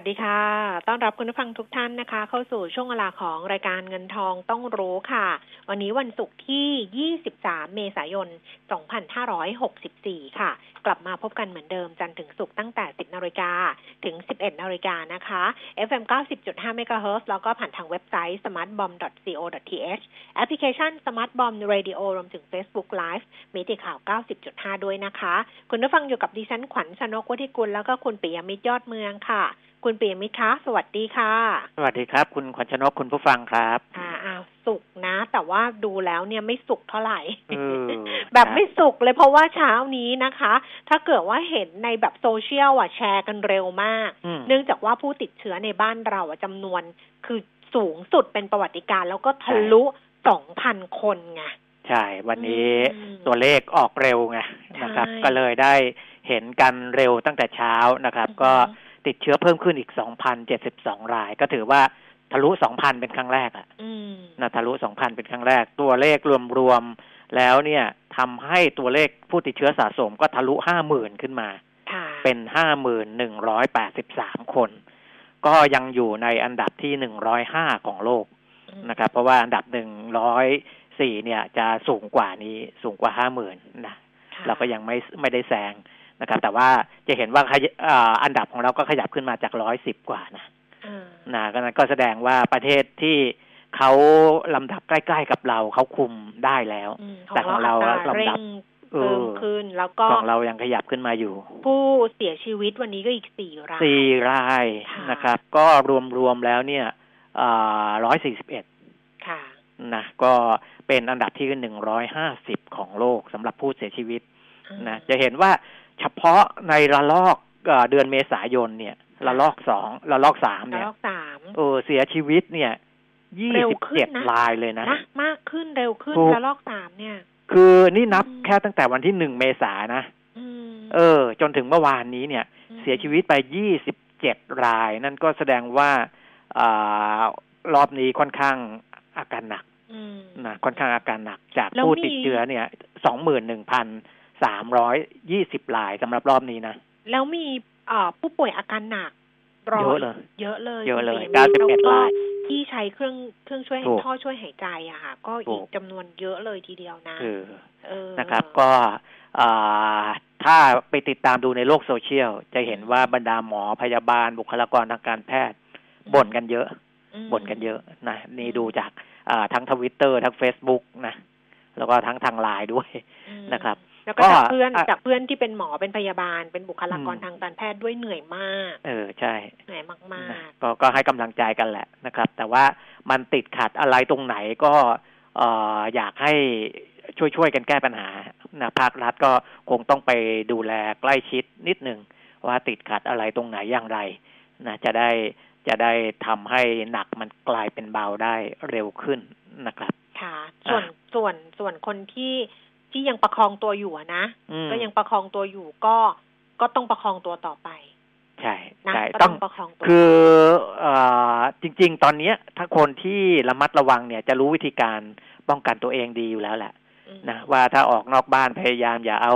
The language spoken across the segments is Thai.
วัสดีค่ะ ต้อนรับคุณผู้ฟังทุกท่านนะคะ เข้าสู่ช่วงเวลาของรายการเงินทองต้องรู้ค่ะ วันนี้วันศุกร์ที่ 23 เมษายน 2564 ค่ะ กลับมาพบกันเหมือนเดิมจันทร์ถึงศุกร์ตั้งแต่ 10 นาฬิกาถึง 11 นาฬิกานะคะ FM 90.5 MHz แล้วก็ผ่านทางเว็บไซต์ smartbomb.co.th แอปพลิเคชัน Smart Bomb Radio รวมถึง Facebook Live มีติข่าว 90.5 ด้วยนะคะ คุณผู้ฟังอยู่กับดิฉันขวัญชนกวุฒิกุลแล้วก็คุณปิยมิตรยอดเมืองค่ะ คุณปิยมิตรคะ สวัสดีค่ะ สวัสดีครับ คุณขวัญชนกคุณผู้ฟังครับ อ่าอ้าวสุกนะ แต่ว่าดูแล้วเนี่ยไม่สุกเท่าไหร่เออแบบไม่สุกเลยเพราะว่าเช้านี้นะคะ ถ้าเกิดว่าเห็นในแบบโซเชียลอะแชร์กันเร็วมากอืมเนื่องจากว่าผู้ติดเชื้อในบ้านเราอะจำนวนคือสูงสุดเป็นประวัติการณ์แล้วก็ทะลุสองพันคนไงใช่ วันนี้อืมตัวเลขออกเร็วไงนะครับใช่ก็เลยได้เห็นกันเร็วตั้งแต่เช้านะครับอือฮึก็ ติดเชื้อเพิ่มขึ้นอีก 2,072 ราย ก็ถือว่าทะลุ 2,000 เป็นครั้งแรกอะอืมนะทะลุ 2,000 เป็นครั้งแรก ตัวเลขรวมๆแล้วเนี่ยทำให้ตัวเลขผู้ติดเชื้อสะสมก็ทะลุ 50,000 ขึ้นมาค่ะเป็น 51,183 คน ก็ยังอยู่ในอันดับที่ 105 ของโลกอืมนะครับ เพราะว่าอันดับหนึ่งร้อยสี่เนี่ยจะสูงกว่านี้ สูงกว่าห้าหมื่นนะค่ะเราก็ยังไม่ไม่ได้แซง นะครับ แต่ว่าจะเห็นว่าขยอ่าอันดับของเราก็ขยับขึ้นมาจากร้อยสิบกว่านะอ่านะก็นั้นก็แสดงว่าประเทศที่เขาลำดับใกล้ ๆ กับเราเขาคุมได้แล้วอืมแต่ของเราอัตราลำเร่ดับงเออเพิ่มขึ้นแล้วก็ของเรายังขยับขึ้นมาอยู่ ผู้เสียชีวิตวันนี้ก็อีกสี่รายสี่รายค่ะนะครับ ก็รวมๆแล้วเนี่ยร้อยสี่สิบเอ็ดค่ะนะก็เป็นอันดับที่หนึ่งร้อยห้าสิบของโลกสำหรับผู้เสียชีวิตอืมนะจะเห็นว่า เฉพาะในระลอกเอ่อเดือนเมษายนเนี่ยระลอกสองระลอกสามระเนี่ยลอกสามเออเสียชีวิตเนี่ยยี่เร็วสิบขึ้เจ็ดนนะรายเลยนะนะมากขึ้นเร็วขึ้นถูกระลอกสามเนี่ย คือนี่นับอืมแค่ตั้งแต่วันที่หนึ่งเมษายนนะอืมเออ จนถึงเมื่อวานนี้เนี่ยมเสียชีวิตไปยี่สิบเจ็ดราย นั่นก็แสดงว่าอ่ารอบนี้ค่อนข้างอาการหนักอืมนะค่อนข้างอาการหนักจากแล้วผู้มีติดเชื้อเนี่ยสองหมื่นหนึ่งพัน สามร้อยยี่สิบรายสำหรับรอบนี้นะ แล้วมีเอ่อผู้ป่วยอาการหนักร้เยอะเลย เยอะเลยเยอะเลยคุณปิ่ม91แล้วก็รายที่ใช้เครื่องเครื่องช่วยถูกท่อช่วยหายใจอะค่ะ ก็ถูอีกกจำนวนเยอะเลยทีเดียวนะเออเออนะครับ ก็อ่าถ้าไปติดตามดูในโลกโซเชียล จะเห็นว่าบรรดาหมอพยาบาลบุคลากรทางการแพทย์บ่นกันเยอะอืมบ่นกันเยอะนะ นี่ดูจากอ่าทั้งทวิตเตอร์ทั้งเฟซบุ๊กนะ แล้วก็ทั้งทางไลน์ด้วยอืมนะครับ แล้วก็ก็จากเพื่อนอะจากเพื่อนที่เป็นหมอเป็นพยาบาล เป็นบุคลากรอืมทางการแพทย์ด้วยเหนื่อยมาก เออใช่เหนื่อยมากนะก็ก็ให้กำลังใจกันแหละนะครับ แต่ว่ามันติดขัดอะไรตรงไหนก็เอ่ออยากให้ช่วยช่วยๆกันแก้ปัญหานะภาครัฐก็คงต้องไปดูแลใกล้ชิดนิดหนึ่งว่าติดขัดอะไรตรงไหนอย่างไรนะจะได้จะได้ทำให้หนักมันกลายเป็นเบาได้เร็วขึ้นนะครับๆค่ะ ส่วนอะส่วนส่วนคนที่ ที่ยังประคองตัวอยู่อะนะอืมก็ยังประคองตัวอยู่ก็ก็ต้องประคองตัวต่อไป ใช่นะใช่ก็ต้ต้อองงประคองตัวคือเอ่อจริง ๆ ตอนเนี้ย ถ้าคนที่ระมัดระวังเนี่ย จะรู้วิธีการป้องกันตัวเองดีอยู่แล้วแหละมนะว่าถ้าออกนอกบ้านพยายามอย่าเอา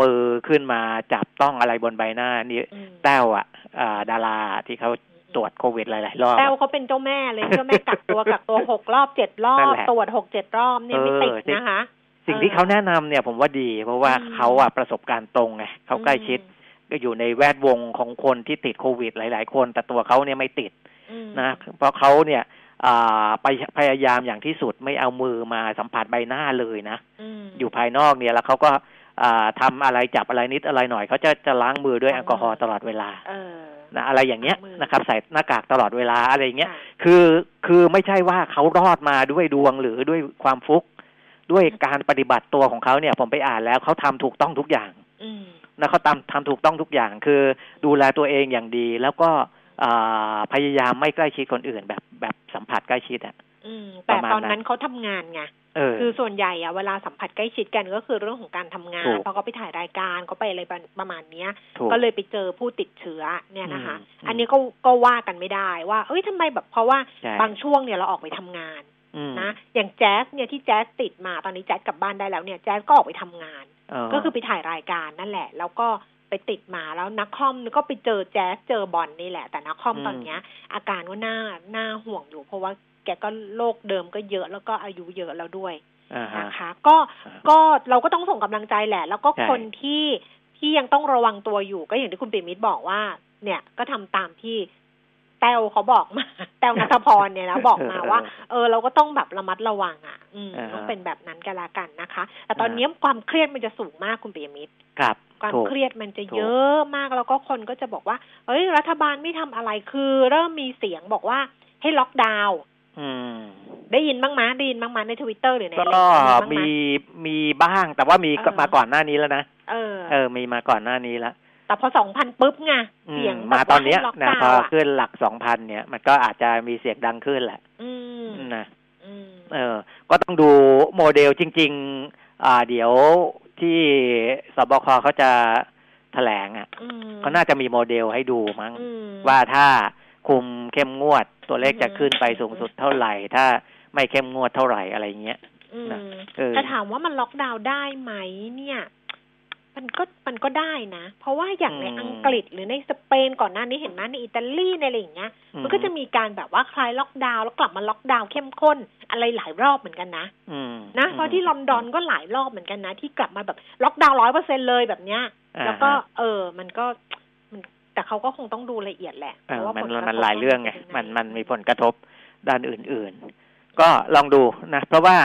มือขึ้นมาจับต้องอะไรบนใบหน้านี่อืมแต้วอะอ่าดาราที่เขาตรวจโควิดหลายๆรอบแต้วเขาเป็นเจ้าแม่เลยเจ้าแม่กักตัวกักตัวหกรอบเจ็ดรอนั่นบแหละตรวจหกเจ็ดรอบเนี่ยไม่ติดเออที่นะคะ สิ่งที่เขาแนะนำเนี่ยผมว่าดี เพราะว่าอืมเขาอะประสบการณ์ตรงไงเขาใกล้ชิดก็อยู่ในแวดวงของคนที่ติดโควิดหลาย ๆ คน แต่ตัวเขาเนี่ยไม่ติดอืมนะ เพราะเขาเนี่ยอ่าไปพยายามอย่างที่สุดไม่เอามือมาสัมผัสใบหน้าเลยนะมอยู่ภายนอกเนี่ยแล้วเขาก็อ่าทำอะไรจับอะไรนิดอะไรหน่อยเขาจะจะล้างมือด้วยแอลกอฮอล์ตลอดเวลาเออนะอะไรอย่างเงี้ยล้างมือนะครับใส่หน้ากากตลอดเวลาอะไรอย่างเงี้ยค่ะคือคือไม่ใช่ว่าเขารอดมาด้วยดวงหรือด้วยความฟุก ด้วยการปฏิบัติตัวของเขาเนี่ย ผมไปอ่านแล้วเขาทำถูกต้องทุกอย่างอืมนะเขาทำทำถูกต้องทุกอย่าง คือดูแลตัวเองอย่างดี แล้วก็อ่าพยายามไม่ใกล้ชิดคนอื่น แบบแบบสัมผัสใกล้ชิดอะอืมแต่ประมาณตอนนั้นั้นนเขาทำงานไงเออคือส่วนใหญ่อะเวลาสัมผัสใกล้ชิดกันก็คือเรื่องของการทำงาถูนกเพราะเขาไปถ่ายรายการเขาไปอะไรประมาณเนี้ยถูกก็เลยไปเจอผู้ติดเชื้อเนี่ยนะคะอืมอันนี้ก็ก็ว่ากันไม่ได้ว่า เอ้ยทำไมแบบเพราะว่าใช่บางช่วงเนี่ยเราออกไปทำงานอืม นะอย่างแจ๊สเนี่ยที่แจ๊สติดมาตอนนี้แจ๊สกลับบ้านได้แล้วเนี่ยแจ๊สก็ออกไปทำงานเก็คือไปถ่ายรายการนั่นแหละ แล้วก็ไปติดมาแล้วนักคอมก็ไปเจอแจ๊สเจอบอลนี่แหละ แต่นักคอมอืมตอนเนี้ย อาการก็น่าน่าห่วงอยู่เพราะว่าแกก็โรคเดิมก็เยอะแล้วก็อายุเยอะแล้วด้วยอ่าฮะนะคะ ก็อ่าก็เราก็ต้องส่งกำลังใจแหละ แล้วก็ใช่คนที่ที่ยังต้องระวังตัวอยู่ก็อย่างที่คุณปิมิตรบอกว่า เนี่ยก็ทำตามที่ แต้วเขาบอกมา แต้วนัทพรเนี่ยนะบอกมาว่า เออเราก็ต้องแบบระมัดระวังอะ อืมอ่าฮะต้องเป็นแบบนั้นกันละกันนะคะ แต่ตอนอ่านี้ความเครียดมันจะสูงมากคุณปิยมิตรครับความถูกเครียดมันจะถูกเยอะมากแล้วก็คนก็จะบอกว่าเฮ้ย รัฐบาลไม่ทำอะไรคือ เริ่มมีเสียงบอกว่าให้ล็อกดาวน์อืมได้ยินบ้างมะได้ยินบ้างมะในทวิตเตอร์หรือในก็อะไรบ้างมีมะมีบ้างแต่ว่ามีเออมาก่อนหน้านี้แล้วนะเออ เออมีมาก่อนหน้านี้แล้ว แต่พอสองพันปุ๊บไงอืเสียงมาแบบตอว่านเนี้ยให้ล็อกนะดาวพอน์อะขึ้นหลักสองพันเนี่ย มันก็อาจจะมีเสียงดังขึ้นแหละอืมนะอืมเออ ก็ต้องดูโมเดลจริง ๆ อ่า เดี๋ยวที่สบคเขาจะแถลงอะอืมก็น่าจะมีโมเดลให้ดูมั้งอืมว่าถ้าคุมเข้มงวดตัวเลขจะอือฮึขึ้นไปสูงสุดเท่าไหร่ ถ้าไม่เข้มงวดเท่าไหร่อะไรเงี้ยอืมนะเออแต่ถามว่ามันล็อกดาวน์ได้ไหมเนี่ย มันก็มันก็ได้นะ เพราะว่าอย่างในอืมอังกฤษหรือในสเปนก่อนหน้านี้เห็นไหมในอิตาลีในอะไรอย่างเงี้ย มันก็จะมีการแบบว่าคลายล็อกดาวน์แล้วกลับมาล็อกดาวน์เข้มข้น อะไรหลายรอบเหมือนกันนะอืมนะเพราะที่ลอนดอนก็หลายรอบเหมือนกันนะ ที่กลับมาแบบล็อกดาวน์ร้อยเปอร์เซ็นเลยแบบเนี้ยอ่าแล้วก็ฮะเออ มันก็มันแต่เขาก็คงต้องดูละเอียดแหละเออเพราะว่ามันผลกระทบมันหลายเรื่องไงป็ยัมันไมันมีผลกระทบด้านอื่น ๆ ก็ลองดูนะ เพราะว่า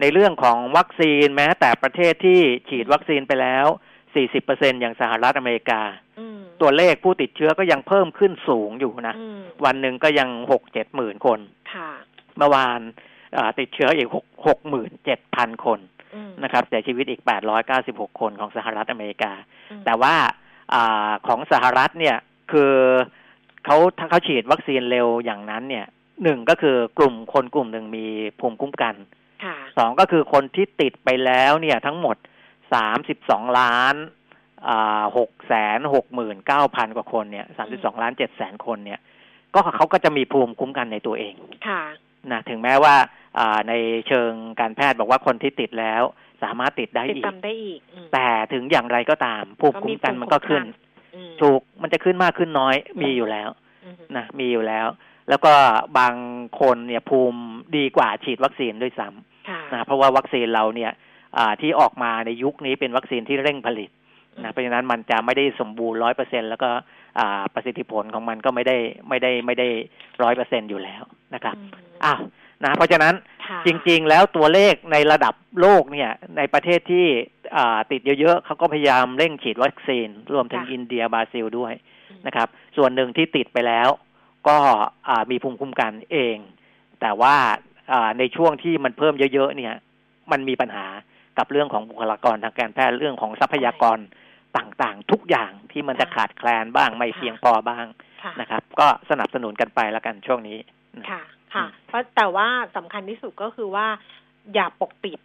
ในเรื่องของวัคซีนแม้แต่ประเทศที่ฉีดวัคซีนไปแล้ว 40%อย่างสหรัฐอเมริกาอืมตัวเลขผู้ติดเชื้อก็ยังเพิ่มขึ้นสูงอยู่นะอืมวันหนึ่งก็ยังหกเจ็ดหมื่นคนค่ะเมื่อวานอ่าติดเชื้ออีกหกหกหมื่นเจ็ดพันคนอืมนะครับเสียชีวิตอีกแปดร้อยเก้าสิบหกคนของสหรัฐอเมริกาอืมแต่ว่าอาของสหรัฐเนี่ยคือเขาถ้าเขาฉีดวัคซีนเร็วอย่างนั้นเนี่ยหนึ่งก็คือกลุ่มคนกลุ่มหนึ่งมีภูมิคุ้มกันค่ะสองก็คือคนที่ติดไปแล้วเนี่ยทั้งหมด สามสิบสองล้านหกแสนหกหมื่นเก้าพันกว่าคนเนี่ยสามสิบสองล้านเจ็ดแสนคนเนี่ย ก็เขาก็จะมีภูมิคุ้มกันในตัวเองค่ะนะถึงแม้ว่าอ่าในเชิงการแพทย์บอกว่าคนที่ติดแล้วสามารถติดได้ติดอีกตามได้อีกอืมแต่ถึงอย่างไรก็ตาม ภูมิคุ้มกันมันก็ขึ้นอืมถูกมันจะขึ้นมากขึ้นน้อยมีอยู่แล้วอืมนะมีอยู่แล้ว แล้วก็บางคนเนี่ยภูมิดีกว่าฉีดวัคซีนด้วยซ้ค่ะำนะเพราะว่าวัคซีนเราเนี่ยอ่า ที่ออกมาในยุคนี้เป็นวัคซีนที่เร่งผลิตนะเพราะฉะนั้นมันจะไม่ได้สมบูรณ์ร้อยเปอร์เซ็นแล้วก็อ่าประสิทธิผลของมันก็ไม่ได้ไม่ได้ไม่ได้ร้อยเปอร์เซ็นอยู่แล้วนะครับอืมอ้าวนะเพราะฉะนั้นค่ะจริง ๆ แล้วตัวเลขในระดับโลกเนี่ย ในประเทศที่อ่าติดเยอะๆเขาก็พยายามเร่งฉีดวัคซีน รวมถึงอินเดียบราซิลด้วยนะครับ ส่วนหนึ่งที่ติดไปแล้ว ก็อ่ามีภูมิคุ้มกันเอง แต่ว่าอ่าในช่วงที่มันเพิ่มเยอะๆเนี่ย มันมีปัญหา กับเรื่องของบุคลากรทางการแพทย์เรื่องของทรัพยากรต่างๆ ทุกอย่างที่มันจะขาดแคลนบ้างไม่เพียงพอบ้างค่ะนะครับ ก็สนับสนุนกันไปแล้วกันช่วงนี้ค่ะ ค่ะอืมเพราะแต่ว่าสำคัญที่สุดก็คือว่าอย่าปกปิด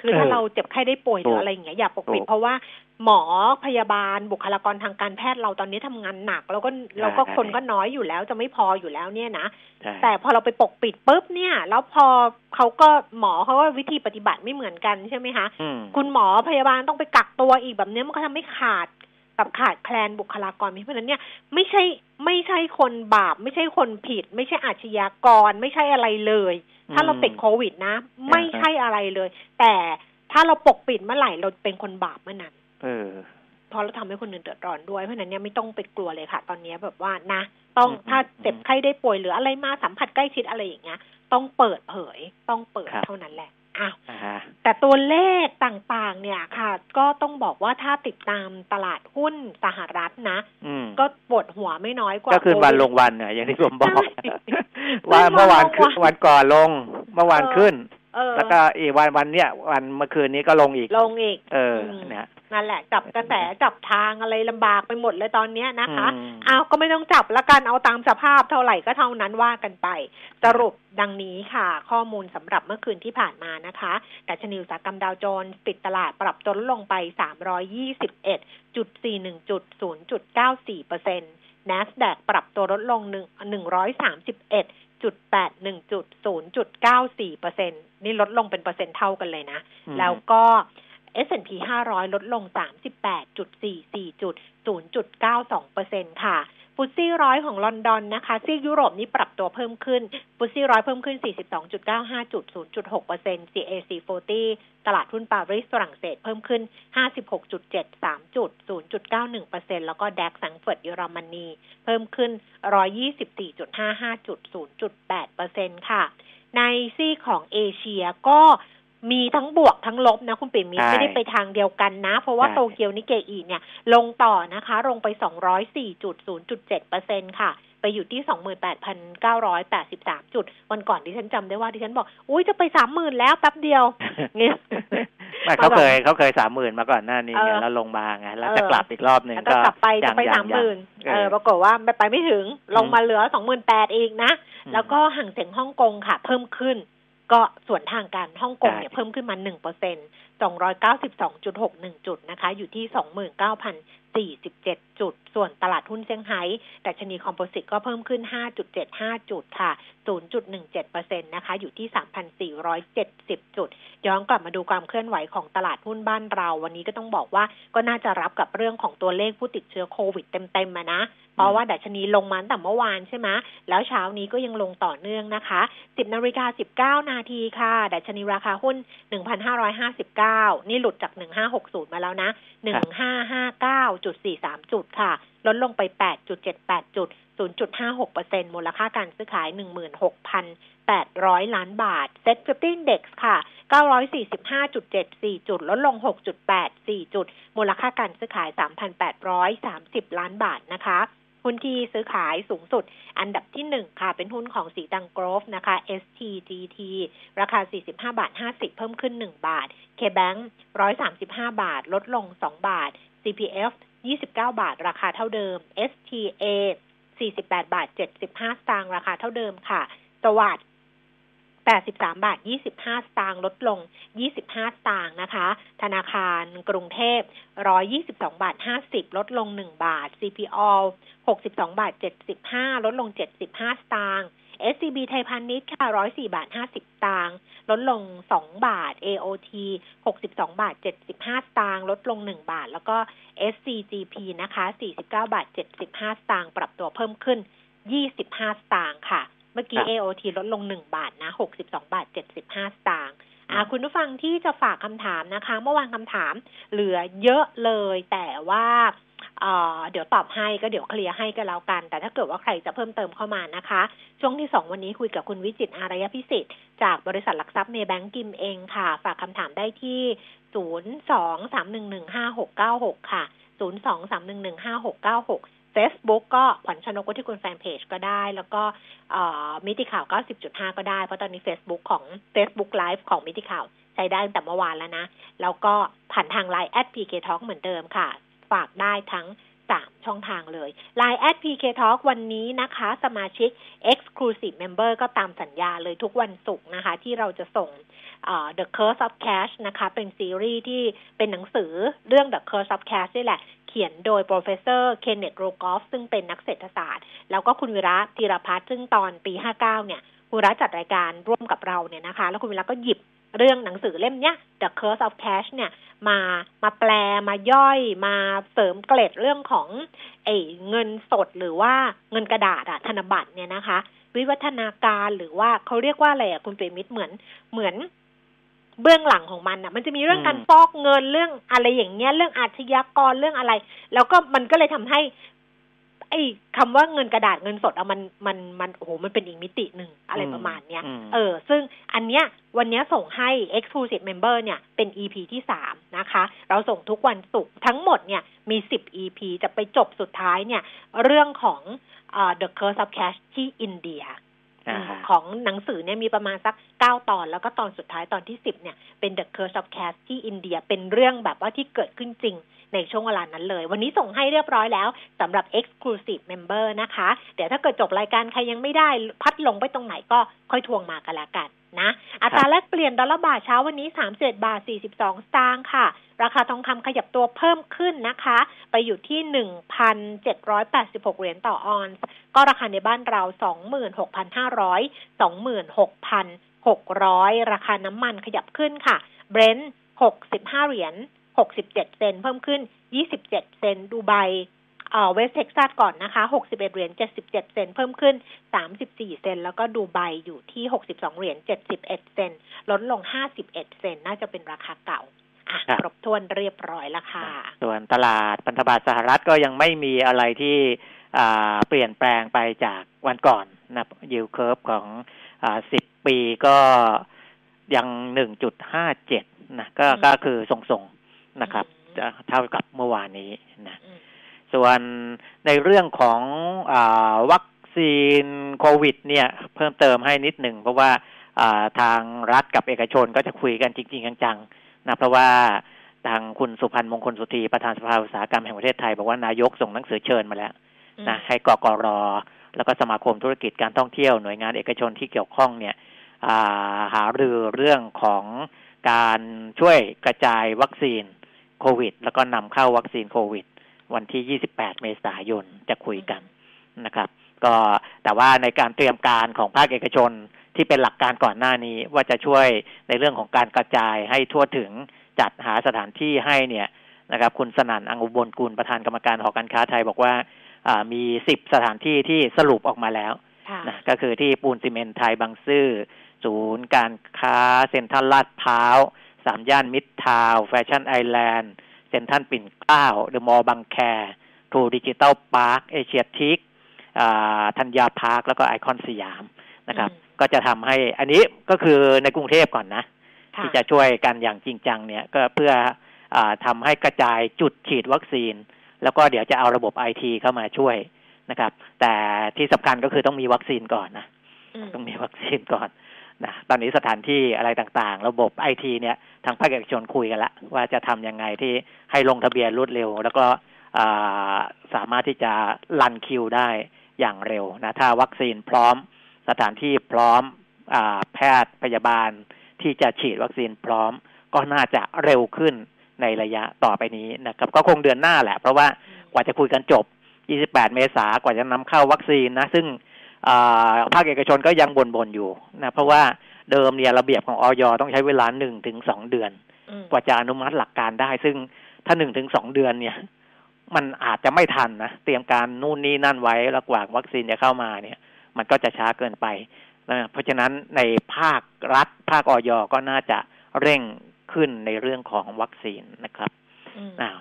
คือถ้าเออเราเจ็บไข้ได้ป่วยหถูรืกออะไรอย่างเงี้ยอย่าปกปิดถูกเพราะว่าหมอพยาบาลบุคลากรทางการแพทย์เราตอนนี้ทำงานหนัก แล้วก็แล้วก็ใช่คนก็น้อยอยู่แล้วจะไม่พออยู่แล้วเนี่ยนะใช่แต่พอเราไปปกปิดปุ๊บเนี่ย แล้วพอเขาก็หมอเขาก็วิธีปฏิบัติไม่เหมือนกันใช่ไหมคะอืมคุณหมอพยาบาลต้องไปกักตัวอีกแบบเนี้ยมันก็ทำให้ขาด แบบขาดแคลนบุคลากร เพราะฉะนั้นเนี่ยไม่ใช่ไม่ใช่คนบาป ไม่ใช่คนผิด ไม่ใช่อาชญากร ไม่ใช่อะไรเลย ถ้าเราติดโควิดนะ ไม่ใช่อะไรเลย แต่ถ้าเราปกปิดเมื่อไหร่เราเป็นคนบาปเมื่อนั้น เออเพราะเราทำให้คนอื่นเดือดร้อนด้วย เพราะฉะนั้นเนี่ยไม่ต้องไปกลัวเลยค่ะ ตอนนี้แบบว่านะ ต้องอืมถ้าเจ็บไข้ได้ป่วยหรืออะไรมาสัมผัสใกล้ชิดอะไรอย่างเงี้ย ต้องเปิดเผย ต้องเปิดครับเท่านั้นแหละ อ้าวอ่าฮะแต่ตัวเลขต่างๆ เนี่ยค่ะ ก็ต้องบอกว่าถ้าติดตามตลาดหุ้นสหรัฐนะอืมก็ปวดหัวไม่น้อยกว่า ก็คืนวันลงโควิดวันเนี่ยอย่างที่ผมบอกใช่ว่าเมื่อวานขึ้ขึ้นนวันลงวันวันก่อนลง เมื่อวานเออขึ้นเออ แล้วก็อีกวันวันเนี้ยวันเมื่อคืนนี้ก็ลงอีก ลงอีก เออมเนี่ยนั่นแหละ จับกระแสจับทางอะไรลำบากไปหมดเลยตอนเนี้ยนะคะอืมเอาก็ไม่ต้องจับละกันเอาตามสภาพเท่าไหร่ก็เท่านั้นว่ากันไป สรุปดังนี้ค่ะ ข้อมูลสำหรับเมื่อคืนที่ผ่านมานะคะดัชนีอุตสาหกรรมดาวโจนส์ปิดตลาดปรับตัวลดลงไป 321.41จุด0.94เปอร์เซ็นต์ NASDAQ ปรับตัวลดลง1 131 จุด81จุด0.94เปอร์เซ็นต์นี่ลดลงเป็นเปอร์เซ็นต์เท่ากันเลยนะอืมแล้วก็ S&P 500 ลดลง 38.44จุด0.92เปอร์เซ็นค่ะ FTSE ร้อยของลอนดอนนะคะซีกยุโรปนี่ปรับตัวเพิ่มขึ้น FTSE ร้อยเพิ่มขึ้น 42.95 จุด 0.6เปอร์เซ็นต์ CAC 40 ตลาดหุ้นปารีสฝรั่งเศสเพิ่มขึ้น 56.73 จุด 0.91เปอร์เซ็นต์แล้วก็แดกสังเฟิร์ตเยอรมนี เพิ่มขึ้น 124.55 จุด 0.8เปอร์เซ็นต์ค่ะ ในซีของเอเชียก็ มีทั้งบวกทั้งลบนะ คุณปิ่มมิตรใช่ไม่ได้ไปทางเดียวกันนะ เพราะว่าใช่โตเกียวนิเกอีเนี่ย ลงต่อนะคะ ลงไป 204.0.7เปอร์เซ็นค่ะ ไปอยู่ที่ 28,983 จุด วันก่อนที่ฉันจำได้ว่าที่ฉันบอก อุ้ยจะไป 30,000 แล้วแป๊บเดียวเนี่ยไม่เขาเคยเขาเคยสามหมื่นมาก่อนหน้านี้เอไงอแล้วลงมาไงแล้วเออจะกลับอีกรอบหนึ่งแล้วก็ก็กลับไปยัจะงไปยังสามหมื่นยังเออปรากฏว่าไปไปไม่ถึงลงมาเหลือสองหมื่นแปดอีกนะอืมแล้วก็ห่างเสียงฮ่องกงค่ะ เพิ่มขึ้น ก็ส่วนทางการฮ่องกงใช่เนี่ยเพิ่มขึ้นมาหนึ่งเปอร์เซ็นสองร้อยเก้าสิบสองจุดหกหนึ่งจุดนะคะ อยู่ที่สองหมื่นเก้าพันสี่สิบเจ็ดจุด ส่วนตลาดหุ้นเซี่ยงไฮ้แต่ชนีคอมโพสิตก็เพิ่มขึ้นห้าจุดเจ็ดห้าจุดค่ะศูนย์จุดหนึ่งเจ็ดเปอร์เซ็นตนะคะ อยู่ที่สามพันสี่ร้อยเจ็ดสิบจุด ย้อนกลับมาดูความเคลื่อนไหวของตลาดหุ้นบ้านเรา วันนี้ก็ต้องบอกว่าก็น่าจะรับกับเรื่องของตัวเลขผู้ติดเชื้อโควิดเต็มๆมานะเพ ราะว่าดัชนีลงมาตั้งแต่เมื่อวานใช่ไหมแล้วเช้านี้ก็ยังลงต่อเนื่องนะคะ 10นาฬิกา19 นาทีค่ะ ดัชนีราคาหุ้น 1,559 นี่หลุดจาก 1560 มาแล้วนะ 1559.43 จุดค่ะ ลดลงไป 8.78 จุด 0.56%มูลค่าการซื้อขาย 16,800 ล้านบาท Set 50 Index ค่ะ 945.74 จุด ลดลง 6.84 จุด มูลค่าการซื้อขาย 3,830 ล้านบาทนะคะ หุ้นที่ซื้อขายสูงสุด อันดับที่หนึ่งค่ะ เป็นหุ้นของสีตังกรฟนะคะ STGT ราคา 45 บาท 50 เพิ่มขึ้น 1 บาท KBank 135 บาท ลดลง 2 บาท CPF 29 บาท ราคาเท่าเดิม STA 48 บาท 75สตางค์ราคาเท่าเดิมค่ะ สวัสด 83 บาท 25 สตางค์ลดลง 25 สตางค์นะคะ ธนาคารกรุงเทพ 122 บาท 50 ลดลง 1 บาท CPO 62 บาท 75 ลดลง 75 สตางค์ SCB ไทยพาณิชย์ค่ะ 104 บาท 50 ตางค์ ลดลง 2 บาท AOT 62 บาท 75 ตางค์ ลดลง 1 บาท แล้วก็ SCGP นะคะ 49 บาท 75 ตางค์ ปรับตัวเพิ่มขึ้น 25 ตางค์ค่ะ เมื่อกี้ครับ AOT ลดลง1บาทนะ62บาท75สตางค์อ่าคุณผู้ฟังที่จะฝากคำถามนะคะ เมื่อวานคำถามเหลือเยอะเลย แต่ว่าเอ่อเดี๋ยวตอบให้ก็เดี๋ยวเคลียร์ให้ก็แล้วกัน แต่ถ้าเกิดว่าใครจะเพิ่มเติมเข้ามานะคะ ช่วงที่สองวันนี้คุยกับคุณวิจิตรอารยพิสิทธิ์จากบริษัทหลักทรัพย์เมย์แบงก์กิมเองค่ะ ฝากคำถามได้ที่ศูนย์สองสามหนึ่งหนึ่งห้าหกเก้าหกค่ะศูนย์สองสามหนึ่งหนึ่งห้าหกเก้าหก Facebook ก็ขวัญชนกวุฒิกุลแฟนเพจก็ได้ แล้วก็เอ่อมิติข่าว 90.5 ก็ได้ เพราะตอนนี้ Facebook ของ Facebook Live ของมิติข่าวใช้ได้ตั้งแต่เมื่อวานแล้วนะ แล้วก็ผ่านทาง Line at PK Talk เหมือนเดิมค่ะ ฝากได้ทั้ง3ช่องทางเลย Line at PK Talk วันนี้นะคะ สมาชิก Exclusive Member ก็ตามสัญญาเลยทุกวันศุกร์นะคะ ที่เราจะส่งเอ่อ The Curse of Cash นะคะ เป็นซีรีส์ที่เป็นหนังสือเรื่อง The Curse of Cash นี่แหละ เขียนโดย professor Kenneth Rogoff ซึ่งเป็นนักเศรษฐศาสตร์ แล้วก็คุณวิระธีรพัฒน์ซึ่งตอนปี 59 เนี่ยคุณวิระจัดรายการร่วมกับเราเนี่ยนะคะ แล้วคุณวิระก็หยิบเรื่องหนังสือเล่มเนี้ย The Curse of Cash เนี่ยมามาแปลมาย่อยมาเสริมเกล็ดเรื่องของไอ้เงินสดหรือว่าเงินกระดาษอะธนบัตรเนี่ยนะคะ วิวัฒนาการหรือว่าเขาเรียกว่าอะไรอะคุณเปรมิตรเหมือนเหมือน เบื้องหลังของมันอะ มันจะมีเรื่องอืมการฟอกเงินเรื่องอะไรอย่างเงี้ย เรื่องอาชญากรเรื่องอะไร แล้วก็มันก็เลยทำให้ ไอ้คำว่าเงินกระดาษเงินสดอะมันมันมันโอ้โหมันเป็นอีกมิติหนึ่งอะไรประมาณเนี้ยอืมเออ ซึ่งอันเนี้ยวันเนี้ยส่งให้ exclusive member เนี่ยเป็น EP ที่สามนะคะ เราส่งทุกวันศุกร์ทั้งหมดเนี่ยมีสิบ EP จะไปจบสุดท้ายเนี่ย เรื่องของเอ่อ the curse of cash ที่อินเดียอ่าฮะ ของหนังสือเนี่ยมีประมาณสักเก้าตอน แล้วก็ตอนสุดท้ายตอนที่สิบเนี่ยเป็น The Curse of Cat ที่อินเดียเป็นเรื่องแบบว่าที่เกิดขึ้นจริง ในช่วงเวลานั้นเลย วันนี้ส่งให้เรียบร้อยแล้วสำหรับ Exclusive Member นะคะ เดี๋ยวถ้าเกิดจบรายการใครยังไม่ได้พัดลงไปตรงไหนก็ค่อยทวงมากันละกันนะอัตราแลกเปลี่ยนดอลลาร์บาทเช้าวันนี้31บาท42สตางค์ค่ะ ราคาทองคำขยับตัวเพิ่มขึ้นนะคะ ไปอยู่ที่1,786เหรียญต่อออนซ์ก็ราคาในบ้านเรา26,500 26,600ราคาน้ำมันขยับขึ้นค่ะเบรนท์65เหรียญ 67 เซนต์เพิ่มขึ้น 27 เซนต์ดูไบเอ่อเวสเท็กซัสก่อนนะคะ 61 เหรียญ 77 เซนต์เพิ่มขึ้น 34 เซนต์แล้วก็ดูไบอยู่ที่ 62 เหรียญ 71 เซนต์ลดลง 51 เซนต์น่าจะเป็นราคาเก่าอะครับครบถ้วนเรียบร้อยแล้วค่ะ ส่วนตลาดพันธบัตรสหรัฐก็ยังไม่มีอะไรที่อ่าเปลี่ยนแปลงไปจากวันก่อนนะ yield curve ของอ่าสิบปีก็ยังหนึ่งจุดห้าเจ็ดนะก็อืมก็คือทรงๆ นะครับอืมจะเท่ากับเมื่อวานนี้นะอืมส่วนในเรื่องของอาวัคซีนโควิด เนี่ย เพิ่มเติมให้นิดหนึ่งเพราะว่าอ่าทางรัฐกับเอกชนก็จะคุยกันจริง ๆ จังๆนะเพราะว่าทางคุณสุพันธ์มงคลสุธีประธานสภาอุตสาหกรรมแห่งประเทศไทยบอกว่านายกส่งหนังสือเชิญมาแล้วนะให้กกรแล้วก็สมาคมธุรกิจการท่องเที่ยวหน่วยงานเอกชนที่เกี่ยวข้องเนี่ยอ่าหารือเรื่องของการช่วยกระจายวัคซีน โควิด แล้วก็นำเข้าวัคซีนโควิด วันที่ 28 เมษายนจะคุยกันนะครับ ก็แต่ว่าในการเตรียมการของภาคเอกชนที่เป็นหลักการก่อนหน้านี้ว่าจะช่วยในเรื่องของการกระจายให้ทั่วถึงจัดหาสถานที่ให้เนี่ยนะครับ คุณสนั่นอังอุบลกุลประธานกรรมการหอการค้าไทยบอกว่าอ่ามี10สถานที่ที่สรุปออกมาแล้วค่ะนะก็คือที่ปูนซีเมนต์ไทยบางซื่อศูนย์การค้าเซ็นทรัลลาดพร้าว สามย่านมิตรทาวน์แฟชั่นไอแลนด์เซ็นทรัลปิ่นเกล้าเดอะมอลล์บางแคทรูดิจิตอลพาร์คเอเชียทิกธัญญาพาร์คแล้วก็ไอคอนสยามนะครับอืมก็จะทำให้อันนี้ก็คือในกรุงเทพก่อนนะค่ะที่จะช่วยกันอย่างจริงจังเนี่ยก็เพื่ออาทำให้กระจายจุดฉีดวัคซีน แล้วก็เดี๋ยวจะเอาระบบไอทีเข้ามาช่วยนะครับ แต่ที่สำคัญก็คือต้องมีวัคซีนก่อนนะอืมต้องมีวัคซีนก่อน นะตอนนี้สถานที่อะไรต่างๆ ระบบไอทีเนี่ยทางภาคเอกชนคุยกันละว่าจะทำยังไงที่ให้ลงทะเบียนรวดเร็ว แล้วก็สามารถที่จะรันคิวได้อย่างเร็วนะถ้าวัคซีนพร้อมสถานที่พร้อมอแพทย์พยาบาลที่จะฉีดวัคซีนพร้อม ก็น่าจะเร็วขึ้นในระยะต่อไปนี้นะครับ ก็คงเดือนหน้าแหละ เพราะว่ากว่าจะคุยกันจบ 28 เมษากว่าจะนำเข้าวัคซีนนะ ซึ่ง ภาคเอกชนก็ยังบ่นๆอยู่นะเพราะว่าเดิมเนี่ยระเบียบของออยต้องใช้เวลาหนึ่งถึงสองเดือนอืมกว่าจะอนุมัติหลักการได้ ซึ่งถ้าหนึ่งถึงสองเดือนเนี่ย มันอาจจะไม่ทันนะเตรียมการนู่นนี่นั่นไว้ระหว่างวัคซีนจะเข้ามาเนี่ย มันก็จะช้าเกินไปนะเพราะฉะนั้นในภาครัฐภาคออยก็น่าจะเร่งขึ้นในเรื่องของวัคซีนนะครับอืมอ้าว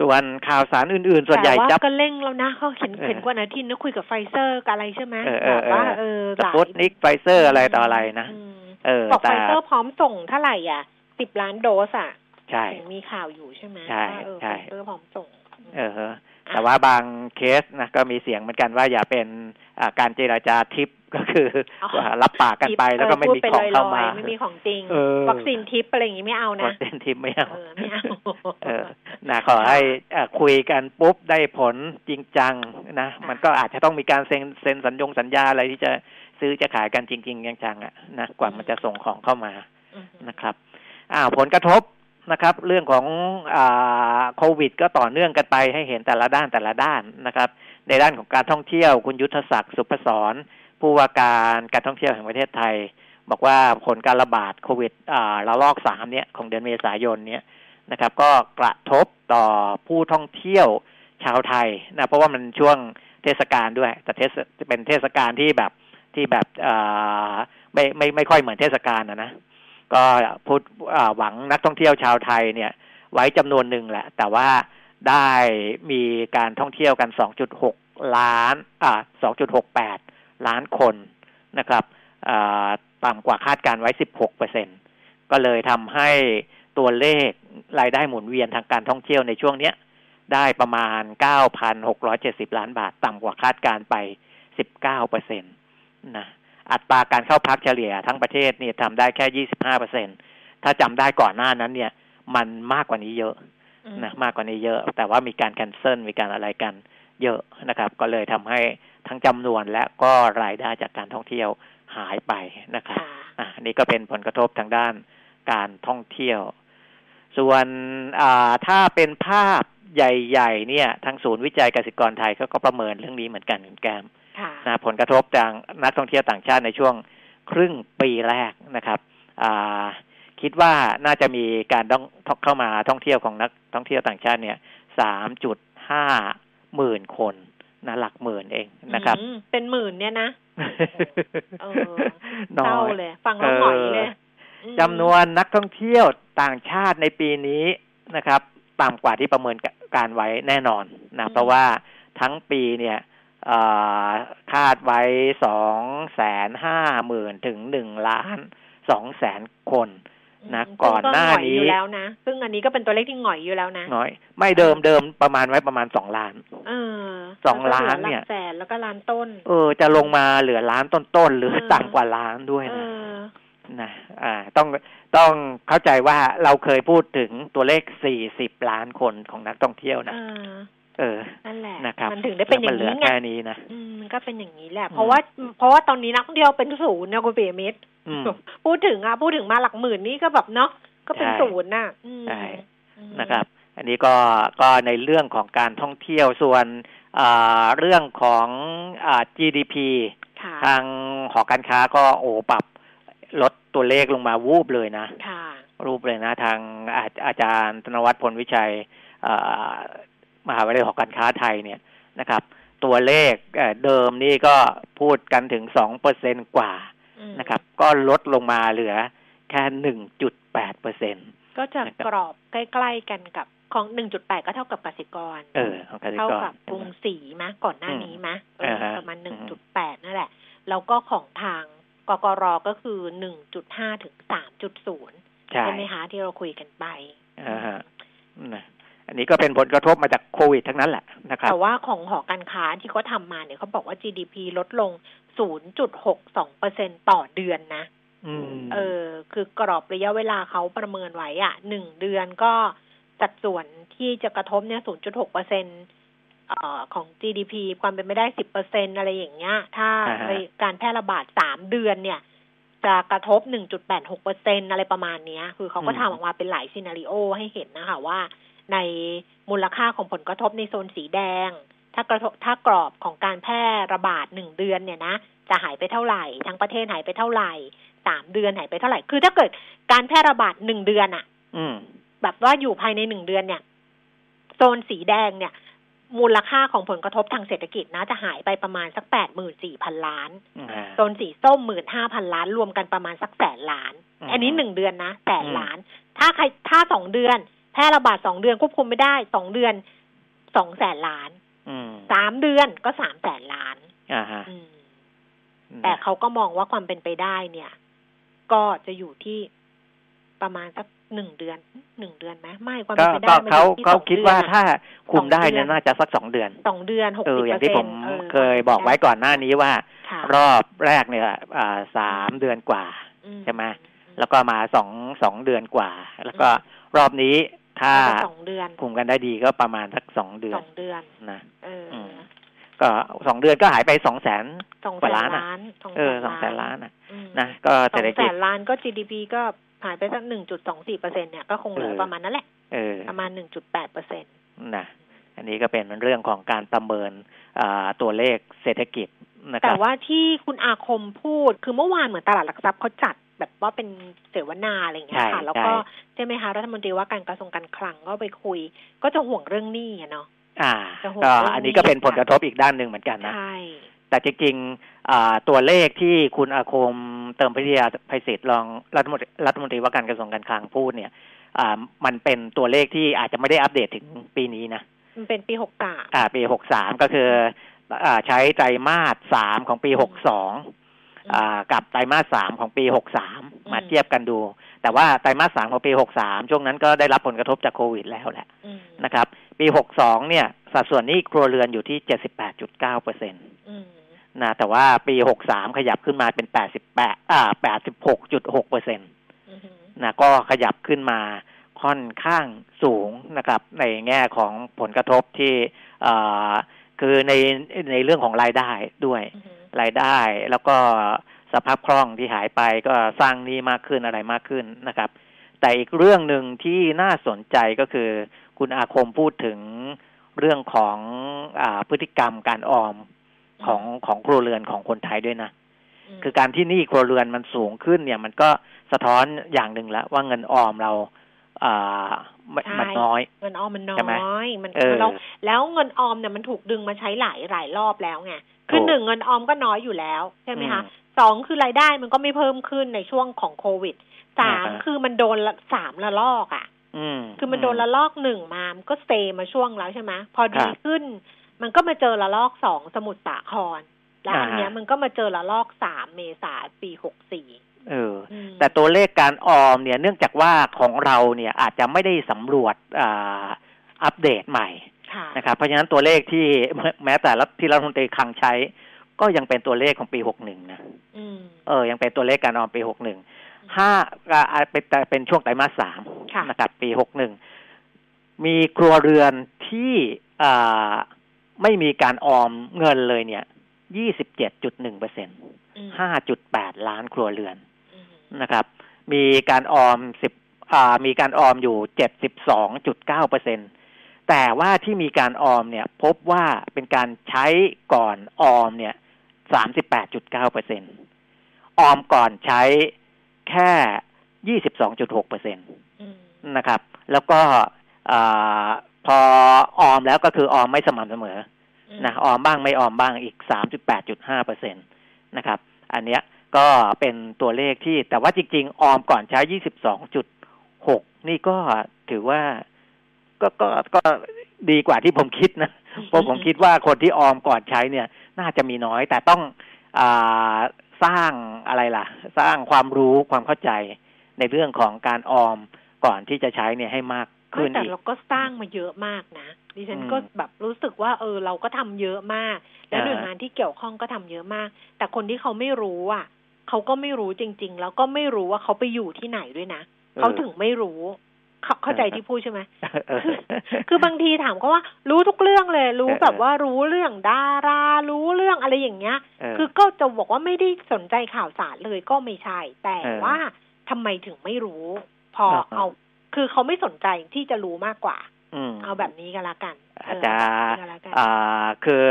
ส่วนข่าวสารอื่น ๆ ส่วนใหญ่แต่จัว่าบก็เร่งแล้วนะเขาเห็นเออเห็นกว่านาทีนึกคุยกับไฟเซอร์กับอะไรใช่ไหมเออเออแบบว่าเออเออสหลายปุตนิกไฟเซอร์อะไรต่ออะไรนะมเออบอกไฟแต่เซอร์พร้อมส่งเท่าไหร่อะสิบล้านโดสอะใช่เห็นมีข่าวอยู่ใช่ไหมใช่ว่าเออใช่ไฟเซอร์พร้อมส่ง เออฮะแต่ว่าบางเคสนะก็มีเสียงเหมือนกันว่าอย่าเป็นอ่าการเจราจาทิปก็คืออรับปากกันไปแล้วก็ไม่มีพูดของเข้ามาลยๆไม่มีของจริงเออวัคซีนทิปอะไรอย่างงี้ไม่เอาวันะคซีนทิปไม่เอาเออไม่เอาเออ นะขอให้เอ่อคุยกันปุ๊บได้ผลจริงจังนะมันก็อาจจะต้องมีการเซ็นเซ็นสัญญงสัญญาอะไรที่จะซื้อจะขายกันจริงๆจังๆอะนะกว่ามันจะส่งของเข้ามาอืมนะครับอ่าผลกระทบนะครับ เรื่องของอ่าโควิด ก็ต่อเนื่องกันไปให้เห็นแต่ละด้านแต่ละด้านนะครับ ในด้านของการท่องเที่ยวคุณยุทธศักดิ์สุพศรผู้ว่าการการท่องเที่ยวแห่งประเทศไทย บอกว่าผลการระบาดโควิดอ่าระลอกสามเนี่ยของเดือนเมษายนเนี่ย นะครับ ก็กระทบต่อผู้ท่องเที่ยวชาวไทยนะเพราะว่ามันช่วงเทศกาลด้วย แต่เทศเป็นเทศกาลที่แบบที่แบบอ่าไม่ไม่ไม่ค่อยเหมือนเทศกาลนะนะก็พูดหวังนักท่องเที่ยวชาวไทยเนี่ย ไว้จำนวนหนึ่งแหละ แต่ว่าได้มีการท่องเที่ยวกัน 2.6 ล้าน อ่า 2.68 ล้านคนนะครับอ่าต่ำกว่าคาดการไว้ 16เปอร์เซ็นก็เลยทำให้ ตัวเลขรายได้หมุนเวียนทางการท่องเที่ยวในช่วงเนี้ยได้ประมาณ 9,670 ล้านบาท ต่ำกว่าคาดการไป 19เปอร์เซ็นตนะอัตราการเข้าพักเฉลี่ยทั้งประเทศเนี่ยทำได้แค่ยี่สิบห้าเปอร์เซ็นถ้าจำได้ก่อนหน้านั้นเนี่ย มันมากกว่านี้เยอะอืมนะมากกว่านี้เยอะ แต่ว่ามีการแคนเซิลมีการอะไรกันเยอะนะครับ ก็เลยทำให้ทั้งจำนวนและก็รายได้จากการท่องเที่ยวหายไปนะครับค่ะอะอันนี้ก็เป็นผลกระทบทางด้าน การท่องเที่ยว ส่วนอ่าถ้าเป็นภาพใหญ่ ๆ เนี่ย ทางศูนย์วิจัยเกษตรกรไทยเขาก็ประเมินเรื่องนี้เหมือนกันคุณแกมค่ะนะผลกระทบจากนักท่องเที่ยวต่างชาติในช่วงครึ่งปีแรกนะครับอ่าคิดว่าน่าจะมีการต้องเข้ามาท่องเที่ยวของนักท่องเที่ยวต่างชาติเนี่ยสามจุดห้าหมื่นคนนะหลักหมื่นเองนะครับอืมเป็นหมื่นเนี่ยนะเออน้เศร้าอยเลย ฟังแล้วหงอยเลยอืม จำนวนนักท่องเที่ยวต่างชาติในปีนี้นะครับต่ำกว่าที่ประเมินการไว้แน่นอนนะเพราะว่าทั้งปีเนี่ยเอ่อคาดไว้สองแสนห้าหมื่นถึงหนึ่งล้านสองแสนคนนะซึ่งก่อนหน้าก็งยนี้อยู่แล้วนะซึ่งอันนี้ก็เป็นตัวเลขที่หงอยอยู่แล้วนะน้อย ไม่เดิมเดิมประมาณไว้ประมาณสองล้านเออสองล้านเนี่ยแล้วก็หลักแสนแล้วก็ล้านต้น เออ จะลงมาเหลือล้านต้นๆหรือเออต่ำกว่าล้านด้วยเอนะอ นะอ่าต้องต้องเข้าใจว่าเราเคยพูดถึงตัวเลขสี่สิบล้านคนของนักท่องเที่ยวนะเออเออนั่นแหละนะครับมันถึงได้เป็นอย่างแล้วมัเหลืนี้อไงแค่นี้นะอืมมันก็เป็นอย่างนี้แหละอืมเพราะว่าเพราะว่าตอนนี้นักท่องเที่ยวเป็นศูนย์นะคุณเปียมิตรอืมพูดถึงอะพูดถึงมาหลักหมื่นนี่ก็แบบเนาะก็เป็นใช่ศูนย์น่ะอืมใช่อืมนะครับ อันนี้ก็ก็ในเรื่องของการท่องเที่ยวส่วนอ่าเรื่องของอ่า GDP ค่ะทางหอการค้าก็โอ้ปรับ ลดตัวเลขลงมาวูบเลยนะค่ะรูปเลยนะ ทางอาอาจารย์ธนวัฒน์พลวิชัยอ่ามหาวิทยาลัยหอการค้าไทยเนี่ยนะครับ ตัวเลขเอ่อเดิมนี่ก็พูดกันถึงสองเปอร์เซนกว่าอืมนะครับ ก็ลดลงมาเหลือแค่หนึ่งจุดแปดเปอร์เซ็นก็จะนะครับกรอบใกล้ๆกันกับของหนึ่งจุดแปดก็เท่ากับกสิกร เออของกสิเท่ากรกับกรุงศรีมะก่อนหน้านี้มะเอออ่าฮะประมาณหอืนึ่งมจุดแปดนั่นแหละ แล้วก็ของทาง กกรก็คือหนึ่งจุดห้าถึงสามจุดศูนย์ใช่ใช่ไหมคะที่เราคุยกันไปอ่าฮะนะอันนี้ก็เป็นผลกระทบมาจากโควิดทั้งนั้นแหละนะครับแต่ว่าของหอการค้าที่เขาทำมาเนี่ยเขาบอกว่า GDP ลดลง 0.62เปอร์เซ็นต่อเดือนนะอืมเออ คือกรอบระยะเวลาเขาประเมินไว้อะหนึ่งเดือนก็สัดส่วนที่จะกระทบเนี่ย 0.6เปอร์เซ็นเอ่อของ GDP ความเป็นไม่ได้10เปอร์เซ็นอะไรอย่างเงี้ย ถ้าอ่าฮะในการแพร่ระบาดสามเดือนเนี่ย จะกระทบ1.86เปอร์เซ็นอะไรประมาณเนี้ย คือเขาก็ทำออกมาเป็นหลายซีนารีโอให้เห็นนะคะว่า ในมูลค่าของผลกระทบในโซนสีแดง ถ้ากระทบถ้ากรอบของการแพร่ระบาดหนึ่งเดือนเนี่ยนะจะหายไปเท่าไหร่ ทั้งประเทศหายไปเท่าไหร่สามเดือนหายไปเท่าไหร่ คือถ้าเกิดการแพร่ระบาดหนึ่งเดือนอะอืมแบบว่าอยู่ภายในหนึ่งเดือนเนี่ย โซนสีแดงเนี่ย มูลค่าของผลกระทบทางเศรษฐกิจนะจะหายไปประมาณสักแปดหมื่นสี่พันล้านอ่าโซนสีส้มหมื่นห้าพันล้าน รวมกันประมาณสักแสนล้านอืมอันนี้หนึ่งเดือนนะแสนอืมล้าน ถ้าใครถ้าสองเดือน แพร่ระบาดสองเดือนควบคุมไม่ได้สองเดือนสองแสนล้านอืมสามเดือนก็สามแสนล้านอ่าฮะอืมแต่เขาก็มองว่าความเป็นไปได้เนี่ย ก็จะอยู่ที่ประมาณสัก หนึ่งเดือนหนึ่งเดือนไหมไม่ความก็เป็นไปก็ได้มันอเขายู่ที่เขาสองคิดดือนว่าอะถ้าคุมได้สองเดืเนี่อยนน่าจะสักสองเดือนสองเดือนหกเอสิอบอย่างเปอร์ที่เซ็ผนมต์เคยบอกไว้ก่อนหน้านี้ว่าค่ะรอบแรกเนี่ยอ่าสามเดือนกว่าอืใช่ไหมแล้วก็มาสองสองเดือนกว่า แล้วก็รอบนี้ถ้าแล้วก็สองเดือนคุมกันได้ดีก็ประมาณสักสองเดือสนองเดือนนะเอออมก็สองเดือนก็หายไปสองแสนสองกแสว่านล้านอะล้านสองเออสองแสนล้านอะอืมนะก็สเศรอษฐงแสกิจนล้านก็ GDP ก็ หายไปสักหนึ่งจุดสองสี่เปอร์เซ็นเนี่ยก็คงเหลือเออประมาณนั้นแหละเออประมาณหนึ่งจุดแปดเปอร์เซ็นนะอันนี้ก็เป็นเรื่องของการประเมินอ่าตัวเลขเศรษฐกิจนะคแต่รับว่าที่คุณอาคมพูดคือเมื่อวานเหมือนตลาดหลักทรัพย์เขาจัดแบบว่าเป็นเสวนาอะไรอย่างเงี้ยใช่ค่ะแล้วก็ใช่ใช่ไหมคะรัฐมนตรีว่าการกระทรวงการคลังก็ไปคุย ก็จะห่วงเรื่องหนี้อะเนาะอ่าจะห่วงก็เรื่องอันนี้ก็เป็นนี้ผลกระทบอีกด้านหนึ่งเหมือนกันนะใช่ แต่จริงๆอ่าตัวเลขที่คุณอาคมเติมพิทยาภัยศิษฐ์รองรัฐมนตรีรัฐมนตรีว่าการกระทรวงการคลังพูดเนี่ยอ่ามันเป็นตัวเลขที่อาจจะไม่ได้อัปเดตถึงปีนี้นะ มันเป็นปีหกสามอ่า ปีหกสามก็คืออ่าใช้ไตรมาสสามของปีหกสองอ่ากับไตรมาสสามของปีหกสามมาเทียบกันดู แต่ว่าไตรมาสสามของปีหกสามช่วงนั้นก็ได้รับผลกระทบจากโควิดแล้วแหละอืมนะครับ ปีหกสองเนี่ย สัดส่วนหนี้ครัวเรือนอยู่ที่เจ็ดสิบแปดจุดเก้าเปอร์เซ็นตอืม นะแต่ว่าปีหกสามขยับขึ้นมาเป็นแปดสิบแปดอ่าแปดสิบหกจุดหกเปอร์เซ็นตอือหือนะก็ขยับขึ้นมาค่อนข้างสูงนะครับ ในแง่ของผลกระทบที่เอ่อคือในในเรื่องของรายได้ด้วยอือหือรายได้แล้วก็สภาพคล่องที่หายไปก็สร้างหนี้มากขึ้นอะไรมากขึ้นนะครับ แต่อีกเรื่องหนึ่งที่น่าสนใจก็คือ คุณอาคมพูดถึงเรื่องของอาพฤติกรรมการออม ของของครัวเรือนของคนไทยด้วยนะมคือการที่หนี้ครัวเรือนมันสูงขึ้นเนี่ย มันก็สะท้อนอย่างหนึ่งแล้วว่าเงินออมเราอ่าไม่ใช่มันน้อย เงินออมมันน้ใช่ไหมอยมันเออแล้วแล้วเงินออมเนี่ยมันถูกดึงมาใช้หลายหลายรอบแล้วไงคือถูกหนึ่งเงินออมก็น้อยอยู่แล้วใช่ไหมคะอืมสองคือรายได้มันก็ไม่เพิ่มขึ้นในช่วงของโควิดสามอ่าฮะคือมันโดนละสามละลอกอะอืมคือมันโดนละลอกหนึ่งมา มันก็สเตย์มาช่วงแล้วใช่ไหมพอดีครับขึ้น มันก็มาเจอละลอกสองสมุทรสาคร แล้วอันอ่าฮะเนี้ยมันก็มาเจอละลอกสามเมษาปีหกสี่เออ แต่ตัวเลขการออมเนี่ย เนื่องจากว่าของเราเนี่ยอาจจะไม่ได้สำรวจอ่าอัปเดตใหม่ค่ะนะครับ เพราะฉะนั้นตัวเลขที่แม้แต่รัฐที่รัฐมนตรีคลังใช้ ก็ยังเป็นตัวเลขของปีหกหนึ่งนะอืมเออ ยังเป็นตัวเลขการออมปีหกหนึ่งห้าอ่าเป็นแต่เป็นช่วงไตรมาสสามค่ะนะครับ ปีหกหนึ่งมีครัวเรือนที่อ่า ไม่มีการออมเงินเลยเนี่ยยี่สิบเจ็ดจุดหนึ่งเปอร์เซ็นอืมห้าจุดแปดล้านครัวเรือนอืมนะครับ มีการออมสิบอ่ามีการออมอยู่เจ็ดสิบสองจุดเก้าเปอร์เซ็นแต่ว่าที่มีการออมเนี่ยพบว่าเป็นการใช้ก่อนออมเนี่ยสามสิบแปดจุดเก้าเปอร์เซ็นออมก่อนใช้แค่ยี่สิบสองจุดหกเปอร์เซ็นตอืมนะครับ แล้วก็อา พอออมแล้วก็คือออมไม่สม่ำเสมอนะออมบ้างไม่ออมบ้างอีกสามจุดแปดจุดห้าเปอร์เซ็นตนะครับ อันเนี้ยก็เป็นตัวเลขที่แต่ว่าจริง ๆ ออมก่อนใช้ยี่สิบสองจุดหกนี่ก็ถือว่าก็ก็ก็ดีกว่าที่ผมคิดนะเพราะผมคิดว่าคนที่ออมก่อนใช้เนี่ย น่าจะมีน้อย แต่ต้องอาสร้างอะไรล่ะ สร้างความรู้ความเข้าใจในเรื่องของการออมก่อนที่จะใช้เนี่ยให้มาก ขึ้นไม่แต่อีกเราก็สร้างมาเยอะมากนะดิฉันอืมก็แบบรู้สึกว่า เออ เราก็ทำเยอะมาก และอ่าหน่วยงานที่เกี่ยวข้องก็ทำเยอะมาก แต่คนที่เขาไม่รู้อะเขาก็ไม่รู้จริง ๆ แล้วก็ไม่รู้ว่าเขาไปอยู่ที่ไหนด้วยนะเขาถึงไม่รู้เขาเข้าใจที่พูดใช่ไหมเออคือบางทีถามเขาว่า รู้ทุกเรื่องเลย รู้เออแบบว่ารู้เรื่องดารา รู้เรื่องอะไรอย่างเงี้ยเออคือก็จะบอกว่าไม่ได้สนใจข่าวสารเลยก็ไม่ใช่ แต่เออว่าทำไมถึงไม่รู้ พอเออเอา คือเขาไม่สนใจที่จะรู้มากกว่าอืมเอาแบบนี้ก็แล้วกัน อาจจะเแบบนี้ก็แล้วกันอ่าคือ